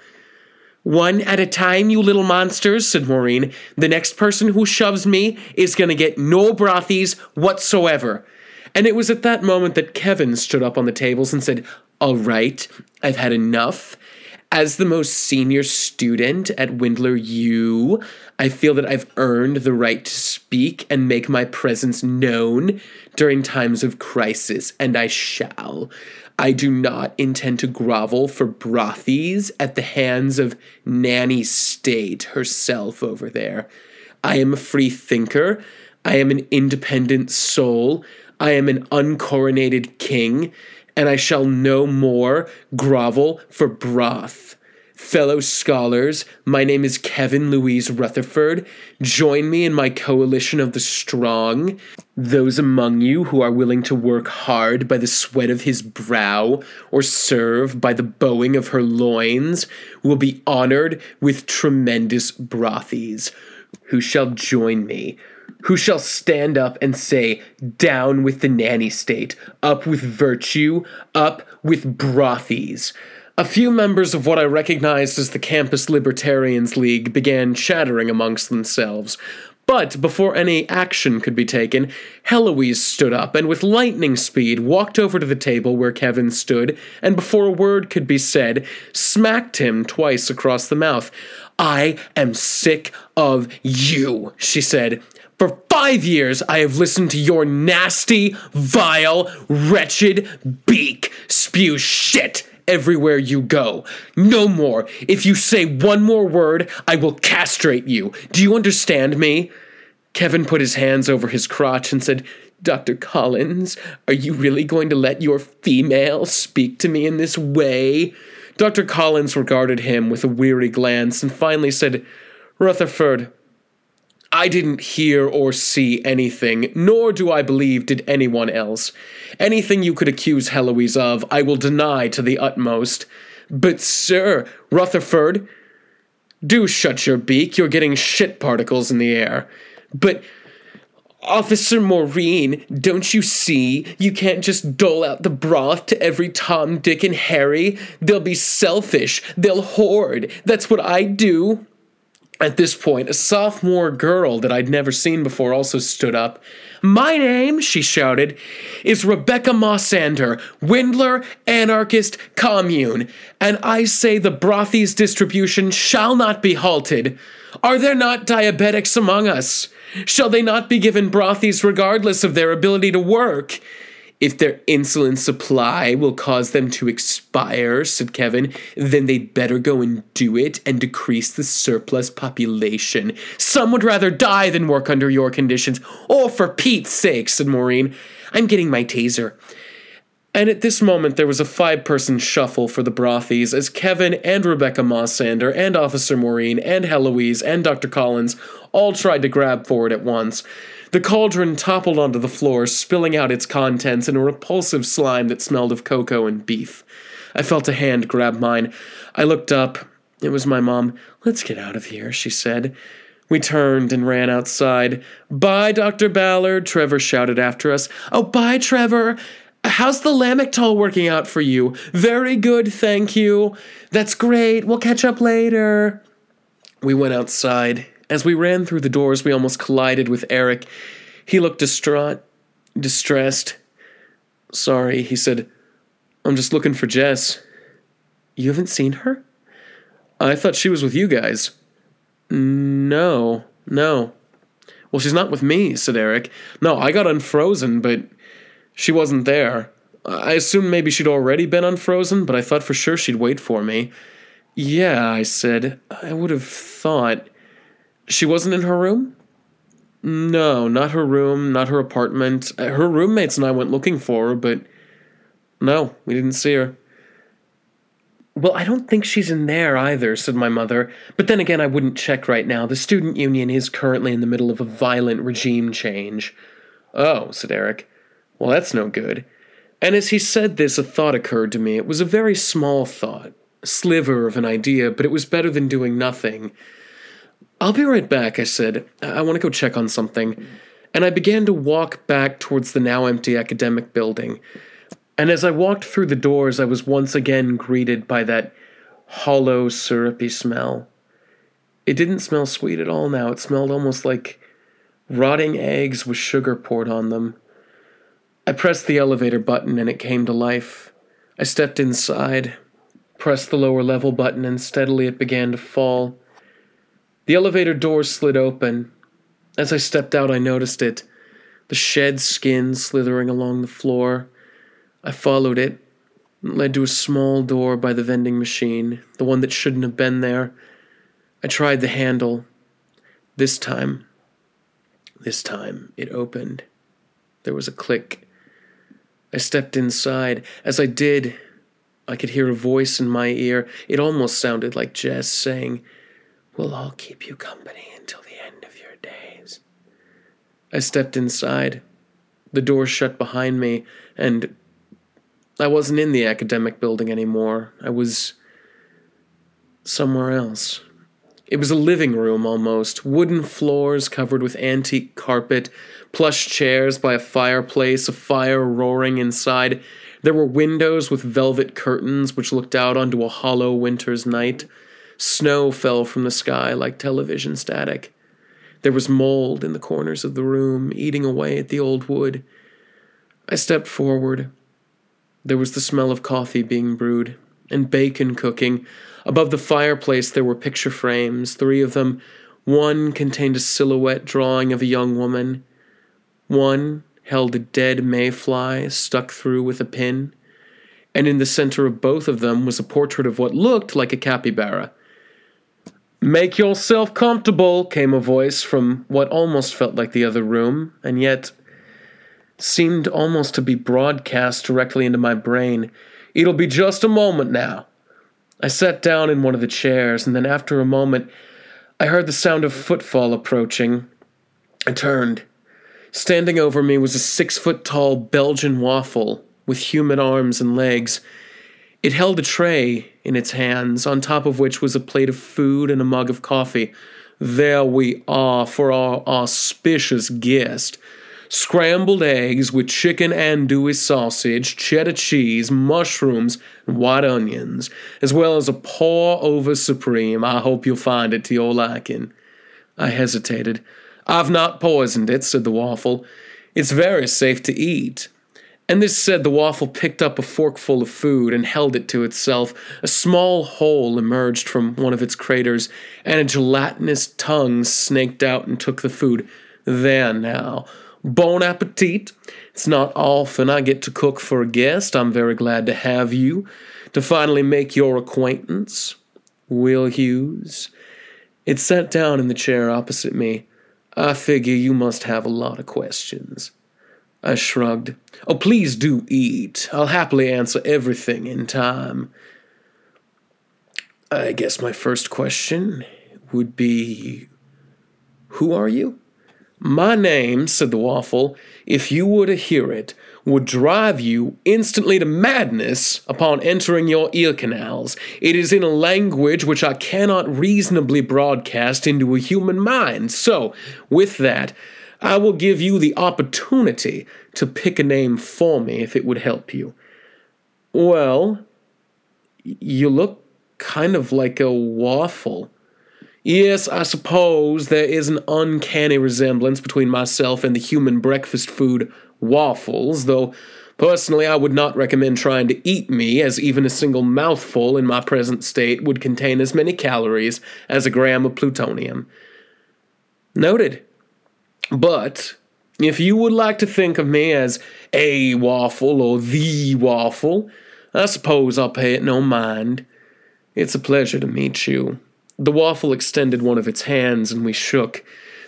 One at a time, you little monsters, said Maureen. The next person who shoves me is gonna get no brothies whatsoever. And it was at that moment that Kevin stood up on the tables and said, All right, I've had enough. As the most senior student at Windler U, I feel that I've earned the right to speak and make my presence known during times of crisis, and I shall. I do not intend to grovel for brothies at the hands of Nanny State herself over there. I am a free thinker. I am an independent soul. I am an uncoronated king, and I shall no more grovel for broth. Fellow scholars, my name is Kevin Louise Rutherford. Join me in my coalition of the strong. Those among you who are willing to work hard by the sweat of his brow or serve by the bowing of her loins will be honored with tremendous brothies. Who shall join me? Who shall stand up and say, Down with the nanny state, up with virtue, up with brothies? A few members of what I recognized as the Campus Libertarians League began chattering amongst themselves. But before any action could be taken, Heloise stood up and with lightning speed walked over to the table where Kevin stood and before a word could be said, smacked him twice across the mouth. I am sick of you, she said. For five years, I have listened to your nasty, vile, wretched beak spew shit everywhere you go. No more. If you say one more word, I will castrate you. Do you understand me? Kevin put his hands over his crotch and said, Dr. Collins, are you really going to let your female speak to me in this way? Dr. Collins regarded him with a weary glance and finally said, Rutherford, I didn't hear or see anything, nor do I believe did anyone else. Anything you could accuse Heloise of, I will deny to the utmost. But, sir, Rutherford, do shut your beak, you're getting shit particles in the air. But, Officer Maureen, don't you see? You can't just dole out the broth to every Tom, Dick, and Harry. They'll be selfish. They'll hoard. That's what I do. At this point, a sophomore girl that I'd never seen before also stood up. My name, she shouted, is Rebecca Mossander, Windler Anarchist Commune, and I say the brothies distribution shall not be halted. Are there not diabetics among us? Shall they not be given brothies regardless of their ability to work? If their insulin supply will cause them to expire, said Kevin, then they'd better go and do it and decrease the surplus population. Some would rather die than work under your conditions. Oh, for Pete's sake, said Maureen. I'm getting my taser. And at this moment, there was a five person shuffle for the brothies as Kevin and Rebecca Mossander and Officer Maureen and Heloise and Dr. Collins all tried to grab for it at once. The cauldron toppled onto the floor, spilling out its contents in a repulsive slime that smelled of cocoa and beef. I felt a hand grab mine. I looked up. It was my mom. Let's get out of here, she said. We turned and ran outside. Bye, Dr. Ballard, Trevor shouted after us. Oh, bye, Trevor. How's the Lamictal working out for you? Very good, thank you. That's great. We'll catch up later. We went outside. As we ran through the doors, we almost collided with Eric. He looked distraught, distressed. Sorry, he said. I'm just looking for Jess. You haven't seen her? I thought she was with you guys. No, no. Well, she's not with me, said Eric. No, I got unfrozen, but she wasn't there. I assumed maybe she'd already been unfrozen, but I thought for sure she'd wait for me. Yeah, I said. I would have thought. She wasn't in her room? No, not her room, not her apartment. Uh, her roommates and I went looking for her, but no, we didn't see her. Well, I don't think she's in there either, said my mother. But then again, I wouldn't check right now. The student union is currently in the middle of a violent regime change. Oh, said Eric. Well, that's no good. And as he said this, a thought occurred to me. It was a very small thought, a sliver of an idea, but it was better than doing nothing. I'll be right back, I said. I want to go check on something. And I began to walk back towards the now empty academic building. And as I walked through the doors, I was once again greeted by that hollow, syrupy smell. It didn't smell sweet at all now. It smelled almost like rotting eggs with sugar poured on them. I pressed the elevator button and it came to life. I stepped inside, pressed the lower level button, and steadily it began to fall. The elevator door slid open. As I stepped out, I noticed it the shed skin slithering along the floor. I followed it. It led to a small door by the vending machine, the one that shouldn't have been there. I tried the handle. This time, this time, it opened. There was a click. I stepped inside. As I did, I could hear a voice in my ear. It almost sounded like Jess saying, We'll all keep you company until the end of your days. I stepped inside. The door shut behind me, and I wasn't in the academic building anymore. I was somewhere else. It was a living room almost, wooden floors covered with antique carpet, plush chairs by a fireplace, a fire roaring inside. There were windows with velvet curtains which looked out onto a hollow winter's night. Snow fell from the sky like television static. There was mold in the corners of the room, eating away at the old wood. I stepped forward. There was the smell of coffee being brewed and bacon cooking. Above the fireplace, there were picture frames, three of them. One contained a silhouette drawing of a young woman. One held a dead mayfly stuck through with a pin. And in the center of both of them was a portrait of what looked like a capybara. Make yourself comfortable, came a voice from what almost felt like the other room, and yet seemed almost to be broadcast directly into my brain. It'll be just a moment now. I sat down in one of the chairs, and then after a moment, I heard the sound of footfall approaching. I turned. Standing over me was a six foot tall Belgian waffle with human arms and legs. It held a tray in its hands, on top of which was a plate of food and a mug of coffee. There we are for our auspicious guest. Scrambled eggs with chicken andouille sausage, cheddar cheese, mushrooms, and white onions, as well as a pour over supreme. I hope you'll find it to your liking. I hesitated. I've not poisoned it, said the waffle. It's very safe to eat. And this said, the waffle picked up a forkful of food and held it to itself. A small hole emerged from one of its craters, and a gelatinous tongue snaked out and took the food. There now. Bon appetit. It's not often I get to cook for a guest. I'm very glad to have you, to finally make your acquaintance. Will Hughes. It sat down in the chair opposite me. I figure you must have a lot of questions. I shrugged. Oh, please do eat. I'll happily answer everything in time. I guess my first question would be Who are you? My name, said the waffle, if you were to hear it, would drive you instantly to madness upon entering your ear canals. It is in a language which I cannot reasonably broadcast into a human mind. So, with that, I will give you the opportunity to pick a name for me if it would help you. Well, you look kind of like a waffle. Yes, I suppose there is an uncanny resemblance between myself and the human breakfast food waffles, though personally I would not recommend trying to eat me, as even a single mouthful in my present state would contain as many calories as a gram of plutonium. Noted. But if you would like to think of me as a waffle or the waffle, I suppose I'll pay it no mind. It's a pleasure to meet you. The waffle extended one of its hands and we shook.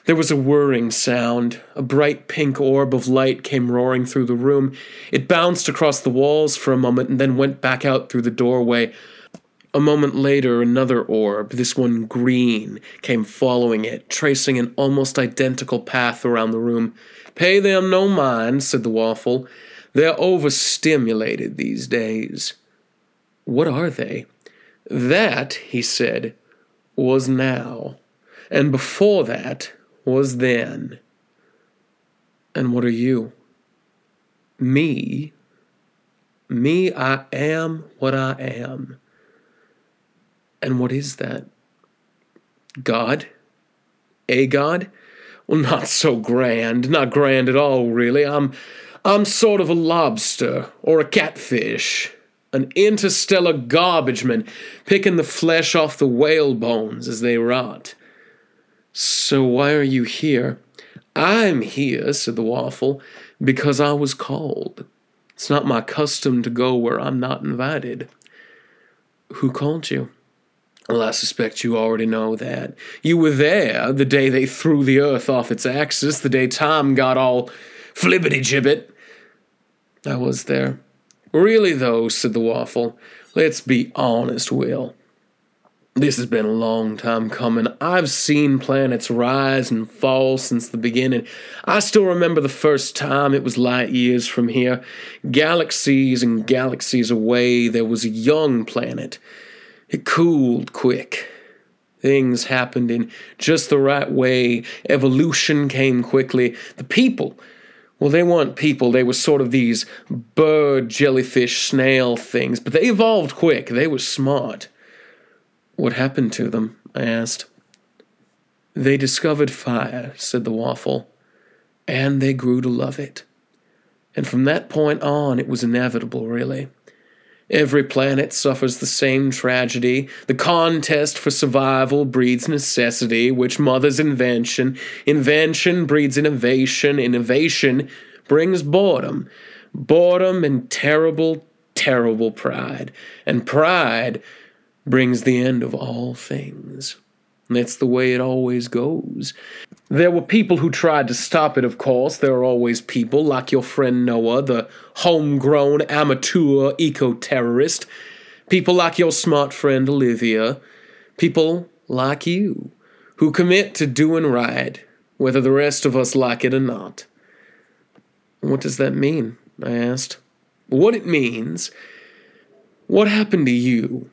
There was a whirring sound. A bright pink orb of light came roaring through the room. It bounced across the walls for a moment and then went back out through the doorway. A moment later, another orb, this one green, came following it, tracing an almost identical path around the room. Pay them no mind, said the waffle. They're overstimulated these days. What are they? That, he said, was now. And before that was then. And what are you? Me? Me, I am what I am. And what is that? God? A God? Well, not so grand. Not grand at all, really. I'm. I'm sort of a lobster or a catfish. An interstellar garbage man picking the flesh off the whale bones as they rot. So why are you here? I'm here, said the waffle, because I was called. It's not my custom to go where I'm not invited. Who called you? Well, I suspect you already know that. You were there the day they threw the earth off its axis, the day time got all flibbity gibbet. I was there. Really, though, said the waffle, let's be honest, Will. This has been a long time coming. I've seen planets rise and fall since the beginning. I still remember the first time it was light years from here. Galaxies and galaxies away, there was a young planet. It cooled quick. Things happened in just the right way. Evolution came quickly. The people, well, they weren't people. They were sort of these bird, jellyfish, snail things, but they evolved quick. They were smart. What happened to them? I asked. They discovered fire, said the waffle, and they grew to love it. And from that point on, it was inevitable, really. Every planet suffers the same tragedy. The contest for survival breeds necessity, which mothers invention. Invention breeds innovation. Innovation brings boredom. Boredom and terrible, terrible pride. And pride brings the end of all things. That's the way it always goes. There were people who tried to stop it, of course. There are always people, like your friend Noah, the homegrown amateur eco terrorist. People like your smart friend Olivia. People like you, who commit to doing right, whether the rest of us like it or not. What does that mean? I asked. What it means. What happened to you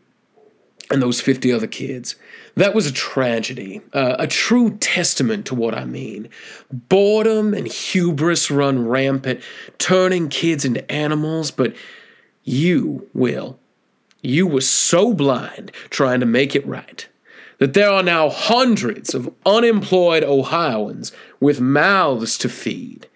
and those 50 other kids. That was a tragedy, uh, a true testament to what I mean. Boredom and hubris run rampant, turning kids into animals, but you, Will, you were so blind trying to make it right that there are now hundreds of unemployed Ohioans with mouths to feed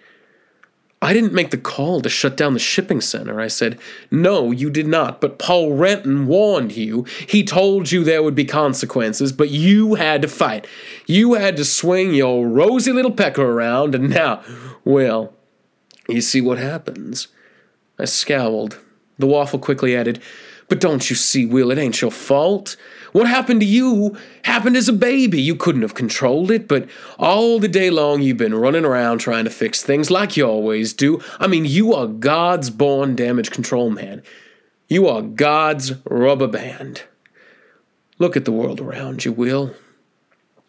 I didn't make the call to shut down the shipping center. I said, No, you did not. But Paul Renton warned you. He told you there would be consequences, but you had to fight. You had to swing your rosy little pecker around, and now, well, you see what happens. I scowled. The waffle quickly added, But don't you see, Will, it ain't your fault. What happened to you happened as a baby. You couldn't have controlled it, but all the day long you've been running around trying to fix things like you always do. I mean, you are God's born damage control man. You are God's rubber band. Look at the world around you, Will.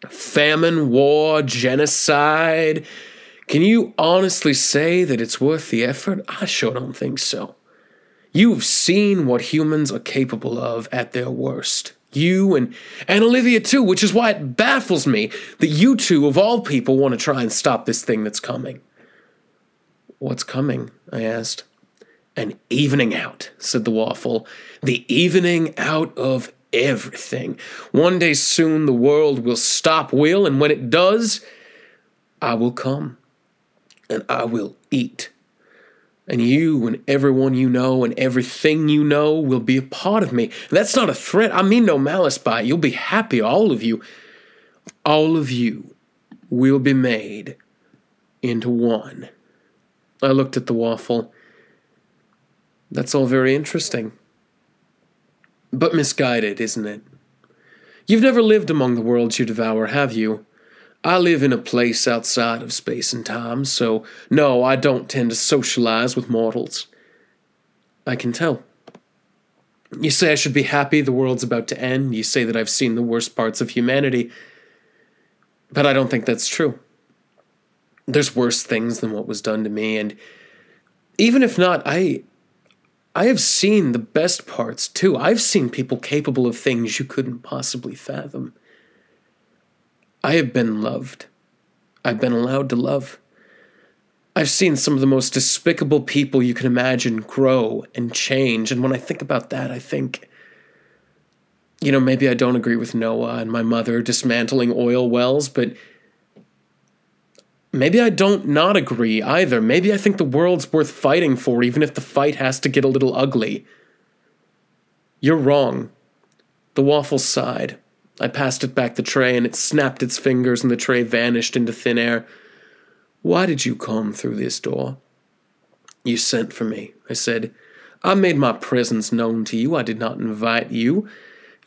Famine, war, genocide. Can you honestly say that it's worth the effort? I sure don't think so. You've seen what humans are capable of at their worst you and and Olivia too, which is why it baffles me that you two of all people want to try and stop this thing that's coming. What's coming? I asked. An evening out, said the waffle. The evening out of everything. One day soon the world will stop will, and when it does, I will come and I will eat and you and everyone you know and everything you know will be a part of me. that's not a threat. I mean no malice by it. You'll be happy, all of you. All of you will be made into one. I looked at the waffle. That's all very interesting. But misguided, isn't it? You've never lived among the worlds you devour, have you? I live in a place outside of space and time, so no, I don't tend to socialize with mortals. I can tell. You say I should be happy the world's about to end. You say that I've seen the worst parts of humanity. But I don't think that's true. There's worse things than what was done to me, and even if not, I I have seen the best parts too. I've seen people capable of things you couldn't possibly fathom. I have been loved. I've been allowed to love. I've seen some of the most despicable people you can imagine grow and change, and when I think about that, I think you know, maybe I don't agree with Noah and my mother dismantling oil wells, but maybe I don't not agree either. Maybe I think the world's worth fighting for, even if the fight has to get a little ugly. You're wrong. The waffle sighed. I passed it back the tray, and it snapped its fingers, and the tray vanished into thin air. Why did you come through this door? You sent for me, I said. I made my presence known to you. I did not invite you.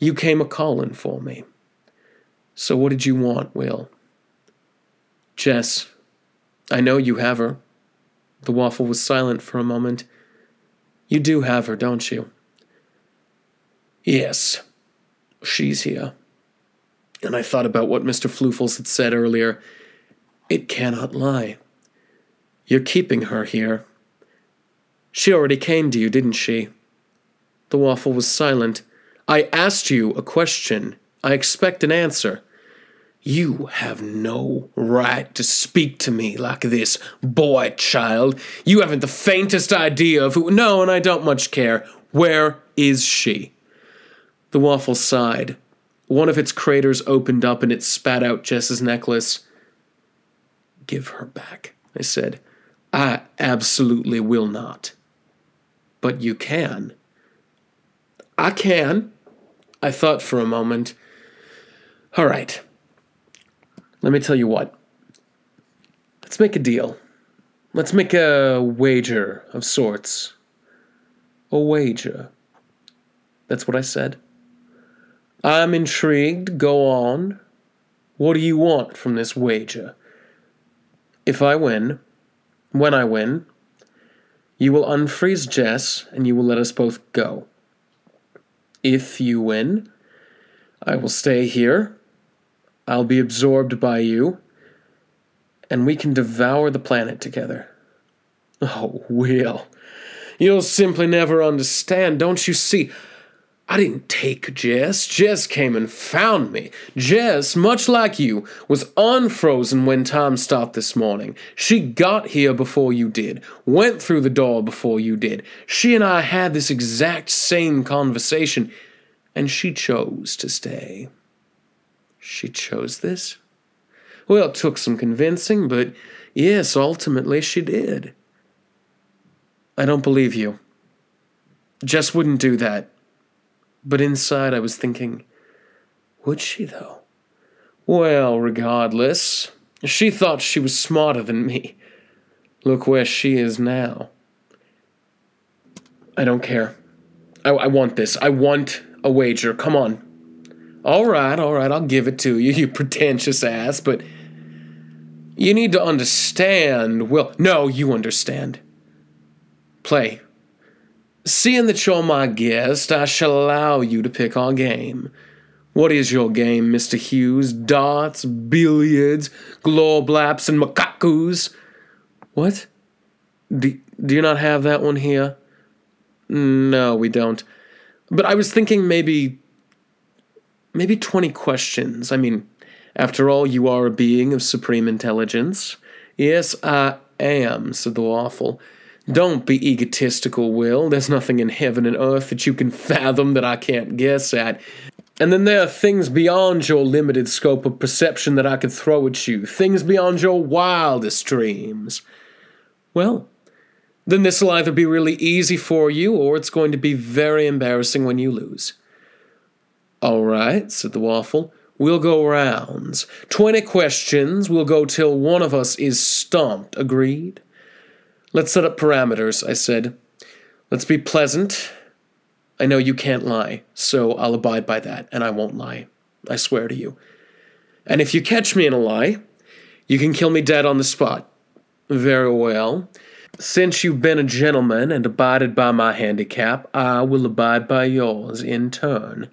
You came a calling for me. So what did you want, Will? Jess, I know you have her. The waffle was silent for a moment. You do have her, don't you? Yes, she's here. And I thought about what Mr. Floofles had said earlier. It cannot lie. You're keeping her here. She already came to you, didn't she? The waffle was silent. I asked you a question. I expect an answer. You have no right to speak to me like this, boy child. You haven't the faintest idea of who. No, and I don't much care. Where is she? The waffle sighed. One of its craters opened up and it spat out Jess's necklace. Give her back, I said. I absolutely will not. But you can. I can, I thought for a moment. All right. Let me tell you what. Let's make a deal. Let's make a wager of sorts. A wager. That's what I said. I'm intrigued. Go on. What do you want from this wager? If I win, when I win, you will unfreeze Jess and you will let us both go. If you win, I will stay here. I'll be absorbed by you. And we can devour the planet together. Oh, Will. You'll simply never understand, don't you see? I didn't take Jess. Jess came and found me. Jess, much like you, was unfrozen when time stopped this morning. She got here before you did, went through the door before you did. She and I had this exact same conversation, and she chose to stay. She chose this? Well, it took some convincing, but yes, ultimately she did. I don't believe you. Jess wouldn't do that. But inside I was thinking, would she though? Well, regardless, she thought she was smarter than me. Look where she is now. I don't care. I, I want this. I want a wager. Come on. All right, all right, I'll give it to you, you pretentious ass, but you need to understand. Well, no, you understand. Play. Seeing that you're my guest, I shall allow you to pick our game. What is your game, Mr. Hughes? Darts, billiards, globlaps, and macacos? What? Do, do you not have that one here? No, we don't. But I was thinking maybe. maybe 20 questions. I mean, after all, you are a being of supreme intelligence. Yes, I am, said the waffle. Don't be egotistical, Will. There's nothing in heaven and earth that you can fathom that I can't guess at. And then there are things beyond your limited scope of perception that I could throw at you, things beyond your wildest dreams. Well, then this will either be really easy for you or it's going to be very embarrassing when you lose. All right, said the waffle. We'll go rounds. Twenty questions. We'll go till one of us is stumped. Agreed? Let's set up parameters, I said. Let's be pleasant. I know you can't lie, so I'll abide by that, and I won't lie. I swear to you. And if you catch me in a lie, you can kill me dead on the spot. Very well. Since you've been a gentleman and abided by my handicap, I will abide by yours in turn.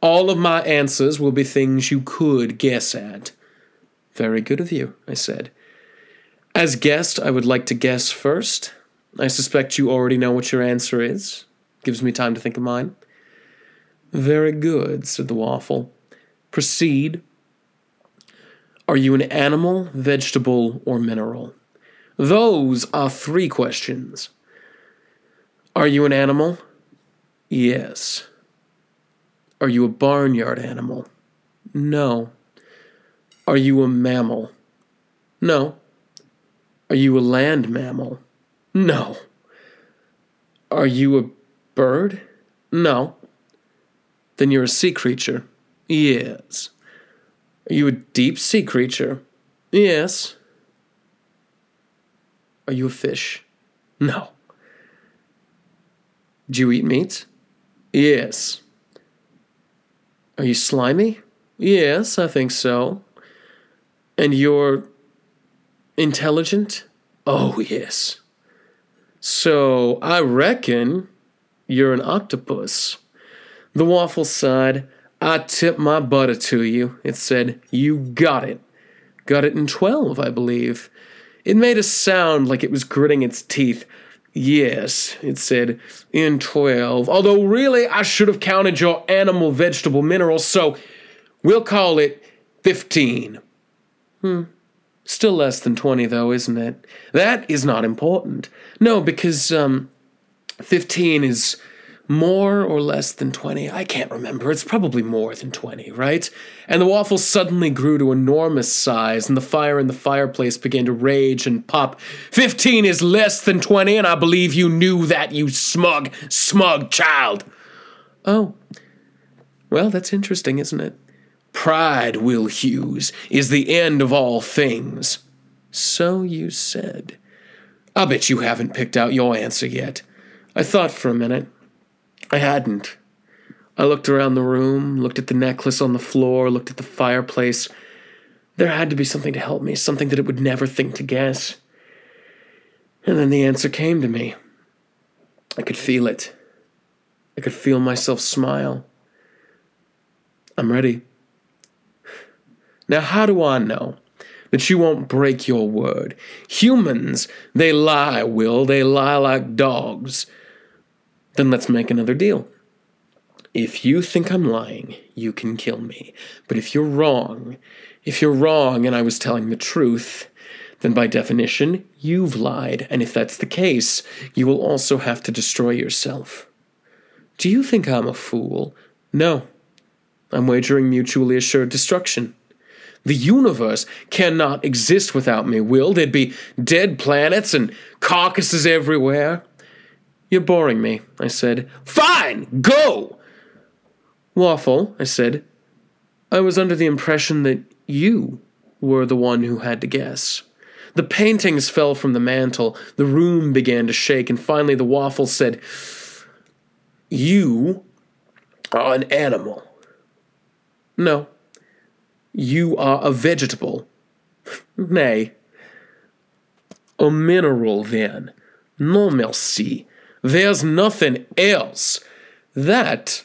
All of my answers will be things you could guess at. Very good of you, I said. As guest, I would like to guess first. I suspect you already know what your answer is. Gives me time to think of mine. Very good, said the waffle. Proceed. Are you an animal, vegetable, or mineral? Those are three questions. Are you an animal? Yes. Are you a barnyard animal? No. Are you a mammal? No. Are you a land mammal? No. Are you a bird? No. Then you're a sea creature? Yes. Are you a deep sea creature? Yes. Are you a fish? No. Do you eat meat? Yes. Are you slimy? Yes, I think so. And you're intelligent? Oh, yes. So I reckon you're an octopus. The waffle sighed. I tip my butter to you. It said, You got it. Got it in 12, I believe. It made a sound like it was gritting its teeth. Yes, it said, in 12. Although, really, I should have counted your animal, vegetable, mineral, so we'll call it 15. Hmm. Still less than 20, though, isn't it? That is not important. No, because, um, 15 is more or less than 20. I can't remember. It's probably more than 20, right? And the waffle suddenly grew to enormous size, and the fire in the fireplace began to rage and pop. 15 is less than 20, and I believe you knew that, you smug, smug child. Oh. Well, that's interesting, isn't it? Pride, Will Hughes, is the end of all things. So you said. I bet you haven't picked out your answer yet. I thought for a minute. I hadn't. I looked around the room, looked at the necklace on the floor, looked at the fireplace. There had to be something to help me, something that it would never think to guess. And then the answer came to me. I could feel it. I could feel myself smile. I'm ready. Now, how do I know that you won't break your word? Humans, they lie, Will. They lie like dogs. Then let's make another deal. If you think I'm lying, you can kill me. But if you're wrong, if you're wrong and I was telling the truth, then by definition, you've lied. And if that's the case, you will also have to destroy yourself. Do you think I'm a fool? No. I'm wagering mutually assured destruction. The universe cannot exist without me, Will. There'd be dead planets and carcasses everywhere. You're boring me, I said. Fine, go! Waffle, I said. I was under the impression that you were the one who had to guess. The paintings fell from the mantel, the room began to shake, and finally the waffle said, You are an animal. No. You are a vegetable. Nay. A mineral, then. Non merci. There's nothing else. That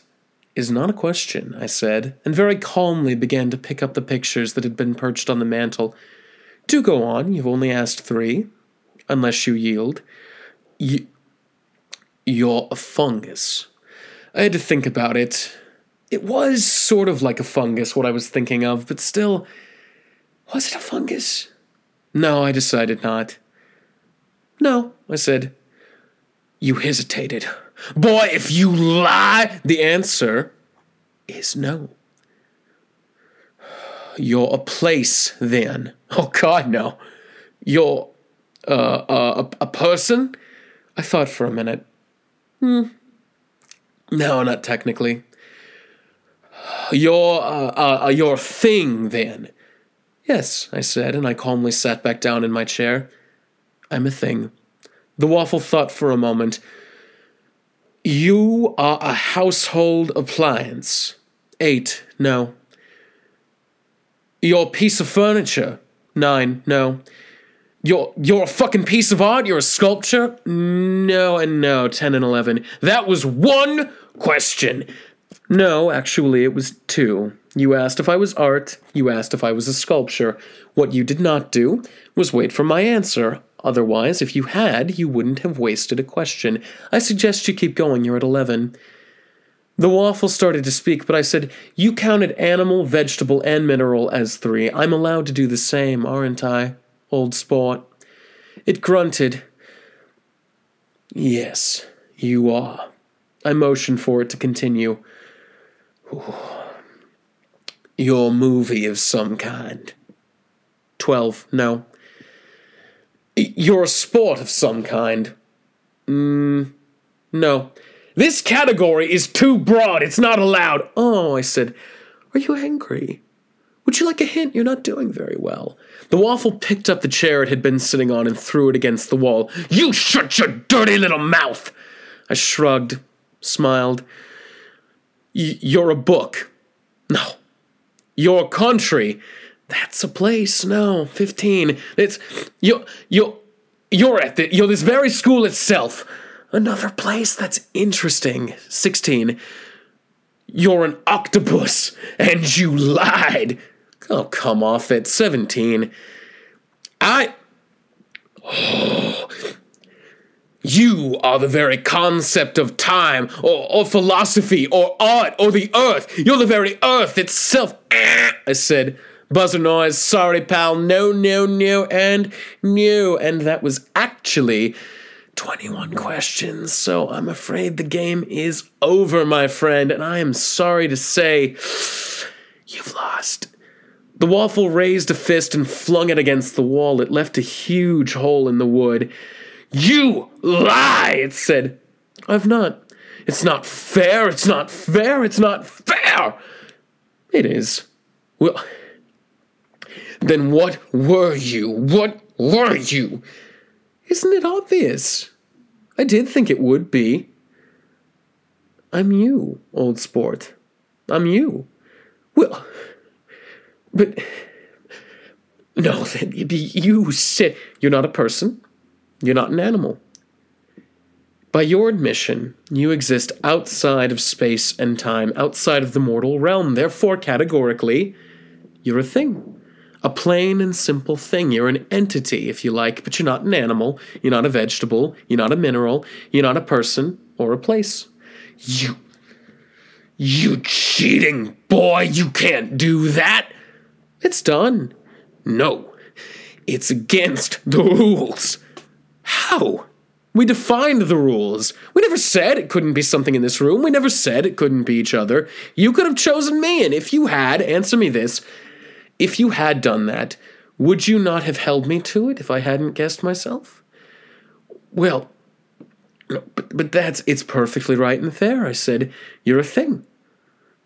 is not a question, I said, and very calmly began to pick up the pictures that had been perched on the mantel. Do go on, you've only asked three, unless you yield. You, you're a fungus. I had to think about it. It was sort of like a fungus, what I was thinking of, but still, was it a fungus? No, I decided not. No, I said. You hesitated. Boy, if you lie, the answer is no. You're a place, then. Oh, God, no. You're uh, a, a person? I thought for a minute. Hmm. No, not technically. You're, uh, uh, uh, your thing, then. Yes, I said, and I calmly sat back down in my chair. I'm a thing. The waffle thought for a moment. You are a household appliance. Eight, no. You're piece of furniture. Nine, no. You're you're a fucking piece of art. You're a sculpture. No and no. Ten and eleven. That was one question. No, actually, it was two. You asked if I was art. You asked if I was a sculpture. What you did not do was wait for my answer. Otherwise, if you had, you wouldn't have wasted a question. I suggest you keep going. You're at 11. The waffle started to speak, but I said, You counted animal, vegetable, and mineral as three. I'm allowed to do the same, aren't I, old sport? It grunted. Yes, you are. I motioned for it to continue. Your movie of some kind. 12. No. You're a sport of some kind. Mm, no. This category is too broad. It's not allowed. Oh, I said, Are you angry? Would you like a hint? You're not doing very well. The waffle picked up the chair it had been sitting on and threw it against the wall. You shut your dirty little mouth! I shrugged, smiled. You're a book. No. Your country. That's a place. No. 15. It's. You're. You're. You're at the. You're this very school itself. Another place that's interesting. 16. You're an octopus, and you lied. Oh, come off it. 17. I. Oh, you are the very concept of time, or, or philosophy, or art, or the earth. You're the very earth itself. I said, buzzer noise, sorry, pal, no, no, no, and no. And that was actually 21 questions, so I'm afraid the game is over, my friend, and I am sorry to say you've lost. The waffle raised a fist and flung it against the wall. It left a huge hole in the wood. You lie, it said. I've not. It's not fair, it's not fair, it's not fair. It is. Well, then what were you? What were you? Isn't it obvious? I did think it would be. I'm you, old sport. I'm you. Well, but no, then you said you're not a person. You're not an animal. By your admission, you exist outside of space and time, outside of the mortal realm. Therefore, categorically, you're a thing. A plain and simple thing. You're an entity, if you like, but you're not an animal. You're not a vegetable. You're not a mineral. You're not a person or a place. You. You cheating boy, you can't do that! It's done. No. It's against the rules. How? We defined the rules. We never said it couldn't be something in this room. We never said it couldn't be each other. You could have chosen me, and if you had, answer me this if you had done that, would you not have held me to it if I hadn't guessed myself? Well, but, but that's it's perfectly right and fair. I said, You're a thing.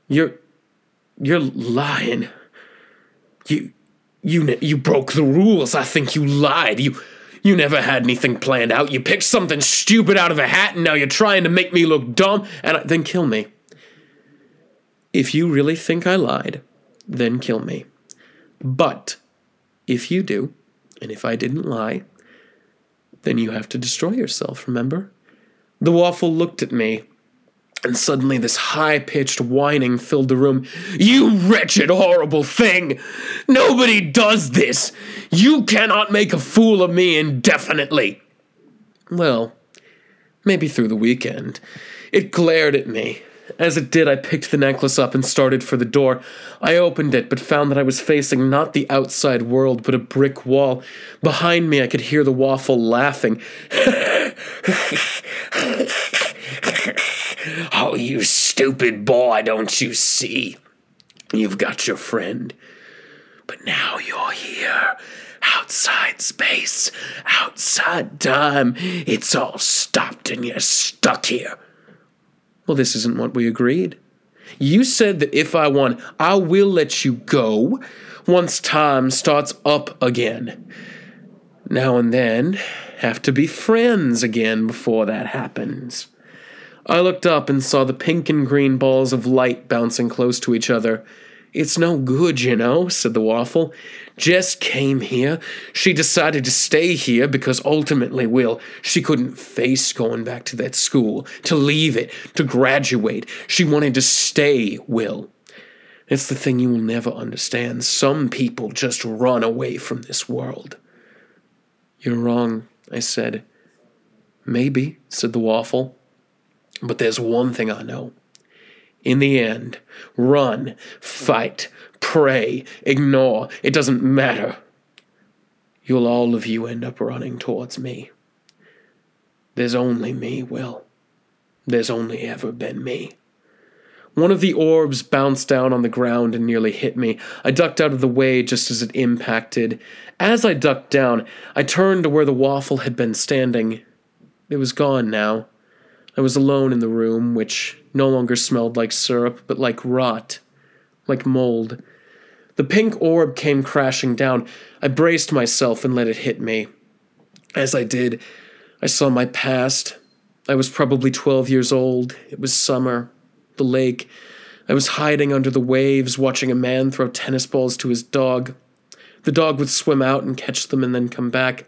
You're you're lying. You you you broke the rules. I think you lied. You you never had anything planned out. You picked something stupid out of a hat, and now you're trying to make me look dumb. And I, then kill me. If you really think I lied, then kill me. But if you do, and if I didn't lie, then you have to destroy yourself. Remember? The waffle looked at me and suddenly, this high pitched whining filled the room. You wretched, horrible thing! Nobody does this! You cannot make a fool of me indefinitely! Well, maybe through the weekend. It glared at me. As it did, I picked the necklace up and started for the door. I opened it, but found that I was facing not the outside world, but a brick wall. Behind me, I could hear the waffle laughing. You stupid boy, don't you see? You've got your friend. But now you're here, outside space, outside time. It's all stopped and you're stuck here. Well, this isn't what we agreed. You said that if I won, I will let you go once time starts up again. Now and then, have to be friends again before that happens. I looked up and saw the pink and green balls of light bouncing close to each other. It's no good, you know, said the waffle. Jess came here. She decided to stay here because ultimately, Will, she couldn't face going back to that school, to leave it, to graduate. She wanted to stay, Will. It's the thing you will never understand. Some people just run away from this world. You're wrong, I said. Maybe, said the waffle. But there's one thing I know. In the end, run, fight, pray, ignore, it doesn't matter. You'll all of you end up running towards me. There's only me, Will. There's only ever been me. One of the orbs bounced down on the ground and nearly hit me. I ducked out of the way just as it impacted. As I ducked down, I turned to where the waffle had been standing. It was gone now. I was alone in the room, which no longer smelled like syrup, but like rot, like mold. The pink orb came crashing down. I braced myself and let it hit me. As I did, I saw my past. I was probably 12 years old. It was summer. The lake. I was hiding under the waves, watching a man throw tennis balls to his dog. The dog would swim out and catch them and then come back,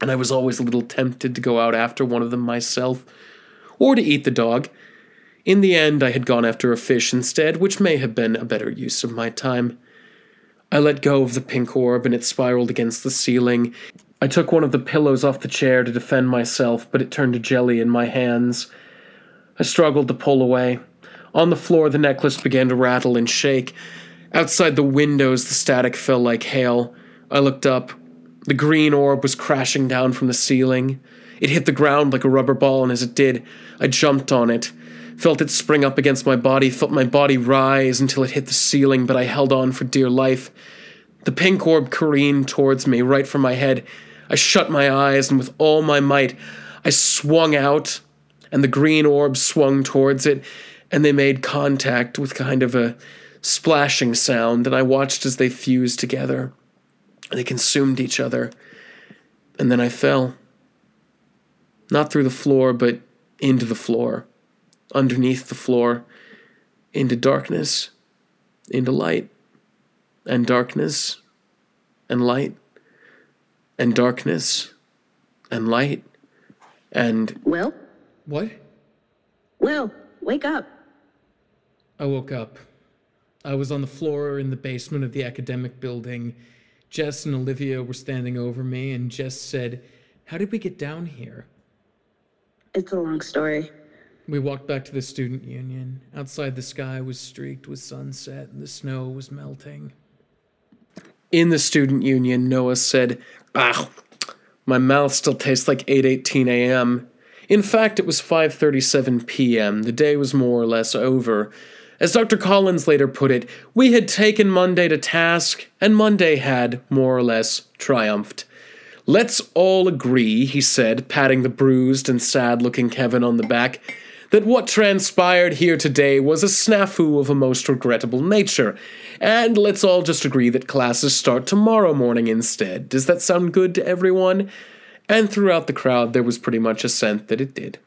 and I was always a little tempted to go out after one of them myself, or to eat the dog. In the end, I had gone after a fish instead, which may have been a better use of my time. I let go of the pink orb and it spiraled against the ceiling. I took one of the pillows off the chair to defend myself, but it turned to jelly in my hands. I struggled to pull away. On the floor, the necklace began to rattle and shake. Outside the windows, the static fell like hail. I looked up. The green orb was crashing down from the ceiling. It hit the ground like a rubber ball, and as it did, I jumped on it. Felt it spring up against my body, felt my body rise until it hit the ceiling, but I held on for dear life. The pink orb careened towards me, right for my head. I shut my eyes, and with all my might, I swung out, and the green orb swung towards it, and they made contact with kind of a splashing sound, and I watched as they fused together. They consumed each other, and then I fell. Not through the floor, but into the floor, underneath the floor, into darkness, into light, and darkness, and light, and darkness, and light, and Will? What? Will, wake up. I woke up. I was on the floor in the basement of the academic building. Jess and Olivia were standing over me, and Jess said, How did we get down here? It's a long story. We walked back to the student union. Outside, the sky was streaked with sunset, and the snow was melting. In the student union, Noah said, Ah, my mouth still tastes like 8:18 a.m. In fact, it was 5:37 p.m. The day was more or less over. As Dr. Collins later put it, we had taken Monday to task, and Monday had, more or less, triumphed. Let's all agree, he said, patting the bruised and sad looking Kevin on the back, that what transpired here today was a snafu of a most regrettable nature. And let's all just agree that classes start tomorrow morning instead. Does that sound good to everyone? And throughout the crowd, there was pretty much assent that it did.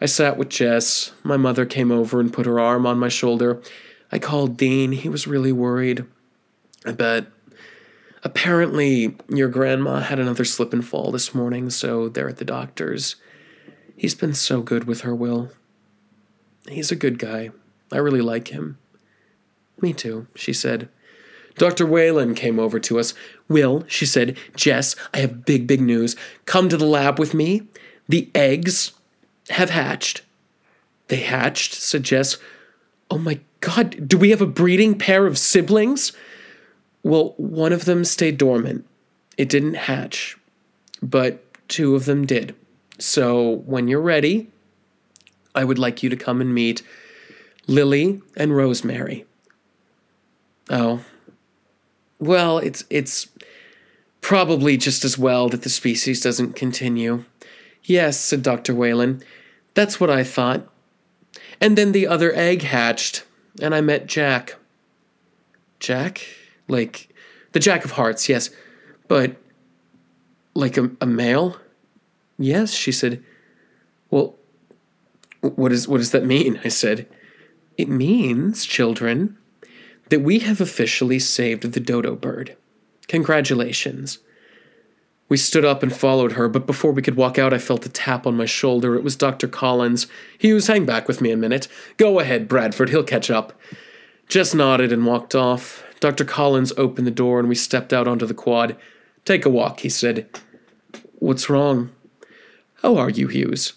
I sat with Jess. My mother came over and put her arm on my shoulder. I called Dean. He was really worried. I bet. Apparently, your grandma had another slip and fall this morning, so they're at the doctor's. He's been so good with her, Will. He's a good guy. I really like him. Me too, she said. Dr. Whalen came over to us. Will, she said, Jess, I have big, big news. Come to the lab with me. The eggs have hatched. They hatched, said Jess. Oh my god, do we have a breeding pair of siblings? Well, one of them stayed dormant. It didn't hatch, but two of them did. So when you're ready, I would like you to come and meet Lily and Rosemary. Oh. Well, it's it's probably just as well that the species doesn't continue. Yes, said Dr. Whalen. That's what I thought. And then the other egg hatched, and I met Jack. Jack? Like the Jack of Hearts, yes. But like a, a male? Yes, she said. Well, what, is, what does that mean? I said. It means, children, that we have officially saved the dodo bird. Congratulations. We stood up and followed her, but before we could walk out, I felt a tap on my shoulder. It was Dr. Collins. Hughes, hang back with me a minute. Go ahead, Bradford, he'll catch up. Jess nodded and walked off. Dr. Collins opened the door and we stepped out onto the quad. Take a walk, he said. What's wrong? How are you, Hughes?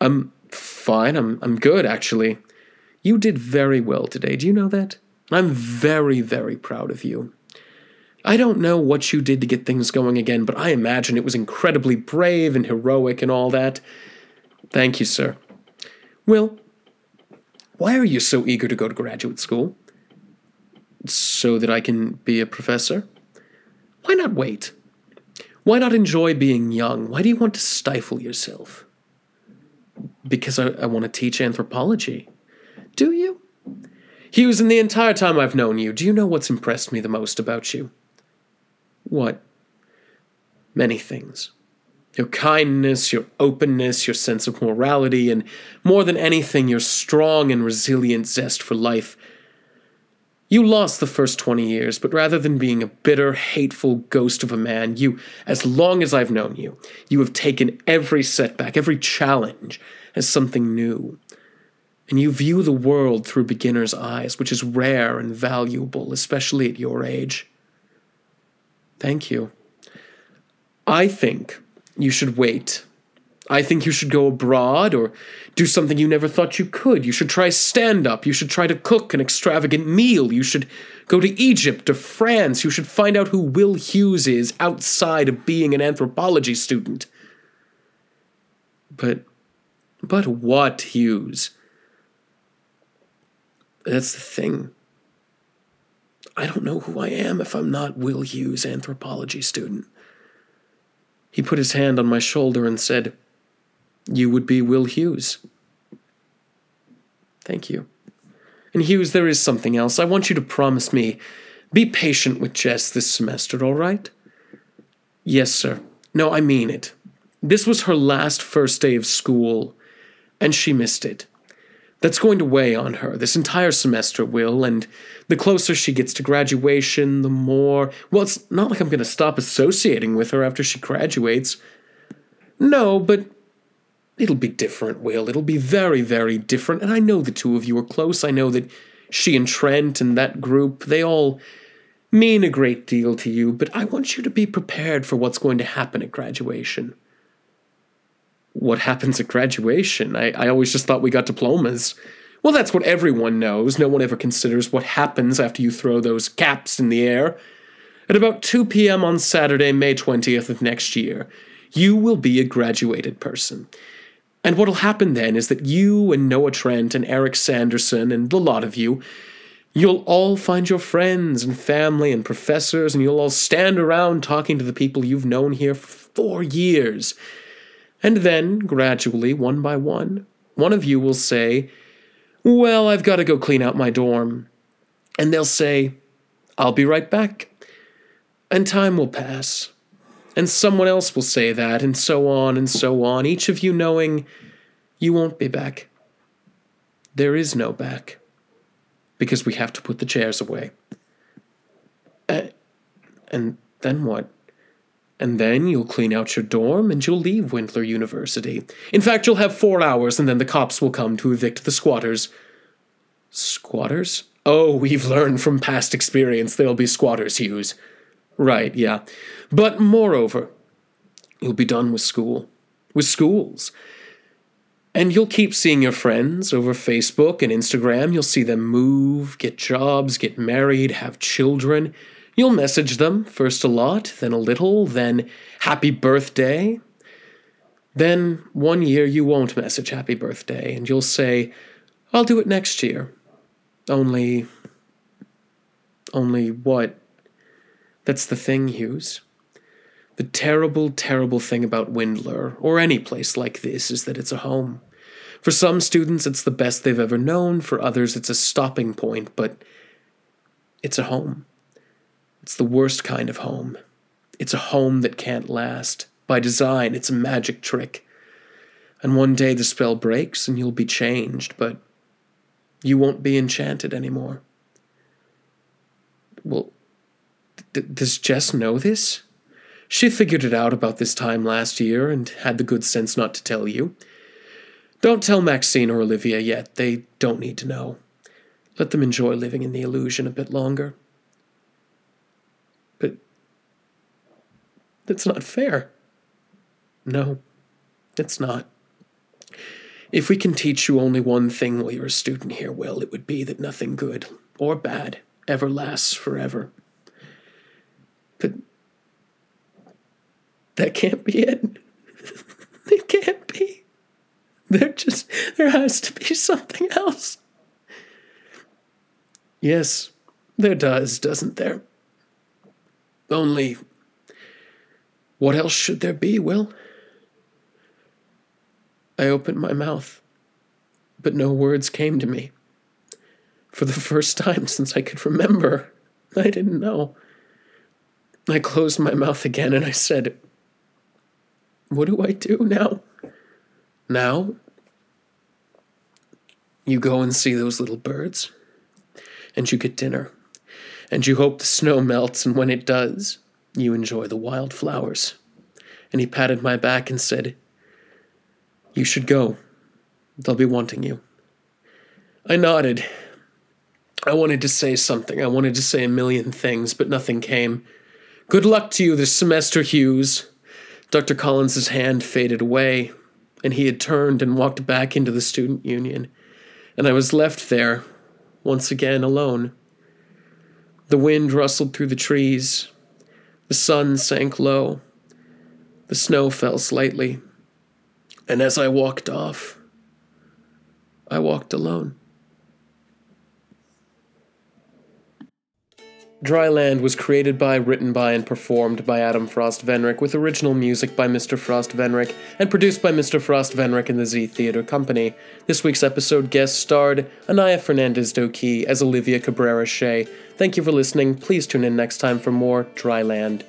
I'm fine. I'm, I'm good, actually. You did very well today. Do you know that? I'm very, very proud of you. I don't know what you did to get things going again, but I imagine it was incredibly brave and heroic and all that. Thank you, sir. Will, Why are you so eager to go to graduate school? So that I can be a professor? Why not wait? Why not enjoy being young? Why do you want to stifle yourself? Because I, I want to teach anthropology. Do you? Hughes, in the entire time I've known you, do you know what's impressed me the most about you? What? Many things. Your kindness, your openness, your sense of morality, and more than anything, your strong and resilient zest for life. You lost the first 20 years, but rather than being a bitter, hateful ghost of a man, you, as long as I've known you, you have taken every setback, every challenge as something new. And you view the world through beginner's eyes, which is rare and valuable, especially at your age. Thank you. I think you should wait. I think you should go abroad or do something you never thought you could. You should try stand up. You should try to cook an extravagant meal. You should go to Egypt or France. You should find out who Will Hughes is outside of being an anthropology student. But, but what, Hughes? That's the thing. I don't know who I am if I'm not Will Hughes, anthropology student. He put his hand on my shoulder and said, You would be Will Hughes. Thank you. And Hughes, there is something else. I want you to promise me. Be patient with Jess this semester, all right? Yes, sir. No, I mean it. This was her last first day of school, and she missed it. That's going to weigh on her. This entire semester will, and the closer she gets to graduation, the more. Well, it's not like I'm going to stop associating with her after she graduates. No, but it'll be different, Will. It'll be very, very different. And I know the two of you are close. I know that she and Trent and that group, they all mean a great deal to you, but I want you to be prepared for what's going to happen at graduation what happens at graduation. I, I always just thought we got diplomas. Well, that's what everyone knows. No one ever considers what happens after you throw those caps in the air. At about 2 p.m. on Saturday, May 20th of next year, you will be a graduated person. And what'll happen then is that you and Noah Trent and Eric Sanderson and a lot of you, you'll all find your friends and family and professors, and you'll all stand around talking to the people you've known here for four years and then, gradually, one by one, one of you will say, Well, I've got to go clean out my dorm. And they'll say, I'll be right back. And time will pass. And someone else will say that, and so on and so on, each of you knowing you won't be back. There is no back. Because we have to put the chairs away. Uh, and then what? And then you'll clean out your dorm and you'll leave Windler University. In fact, you'll have four hours and then the cops will come to evict the squatters. Squatters? Oh, we've learned from past experience there'll be squatters, Hughes. Right, yeah. But moreover, you'll be done with school. With schools. And you'll keep seeing your friends over Facebook and Instagram. You'll see them move, get jobs, get married, have children. You'll message them, first a lot, then a little, then happy birthday. Then one year you won't message happy birthday, and you'll say, I'll do it next year. Only. Only what? That's the thing, Hughes. The terrible, terrible thing about Windler, or any place like this, is that it's a home. For some students, it's the best they've ever known. For others, it's a stopping point, but it's a home. It's the worst kind of home. It's a home that can't last. By design, it's a magic trick. And one day the spell breaks and you'll be changed, but you won't be enchanted anymore. Well, does Jess know this? She figured it out about this time last year and had the good sense not to tell you. Don't tell Maxine or Olivia yet. They don't need to know. Let them enjoy living in the illusion a bit longer. But that's not fair. No, it's not. If we can teach you only one thing while you're a student here, Will, it would be that nothing good or bad ever lasts forever. But that can't be it. it can't be. There just there has to be something else. Yes, there does, doesn't there? Only, what else should there be, Will? I opened my mouth, but no words came to me. For the first time since I could remember, I didn't know. I closed my mouth again and I said, What do I do now? Now? You go and see those little birds, and you get dinner, and you hope the snow melts, and when it does, you enjoy the wild flowers. And he patted my back and said, You should go. They'll be wanting you. I nodded. I wanted to say something. I wanted to say a million things, but nothing came. Good luck to you this semester, Hughes. Dr. Collins's hand faded away, and he had turned and walked back into the student union, and I was left there, once again alone. The wind rustled through the trees, the sun sank low, the snow fell slightly, and as I walked off, I walked alone. Dryland was created by, written by, and performed by Adam Frost Venrick, with original music by Mr. Frost Venrick, and produced by Mr. Frost Venrick and the Z Theater Company. This week's episode guest starred Ania Fernandez Doqui as Olivia Cabrera Shay. Thank you for listening. Please tune in next time for more Dryland.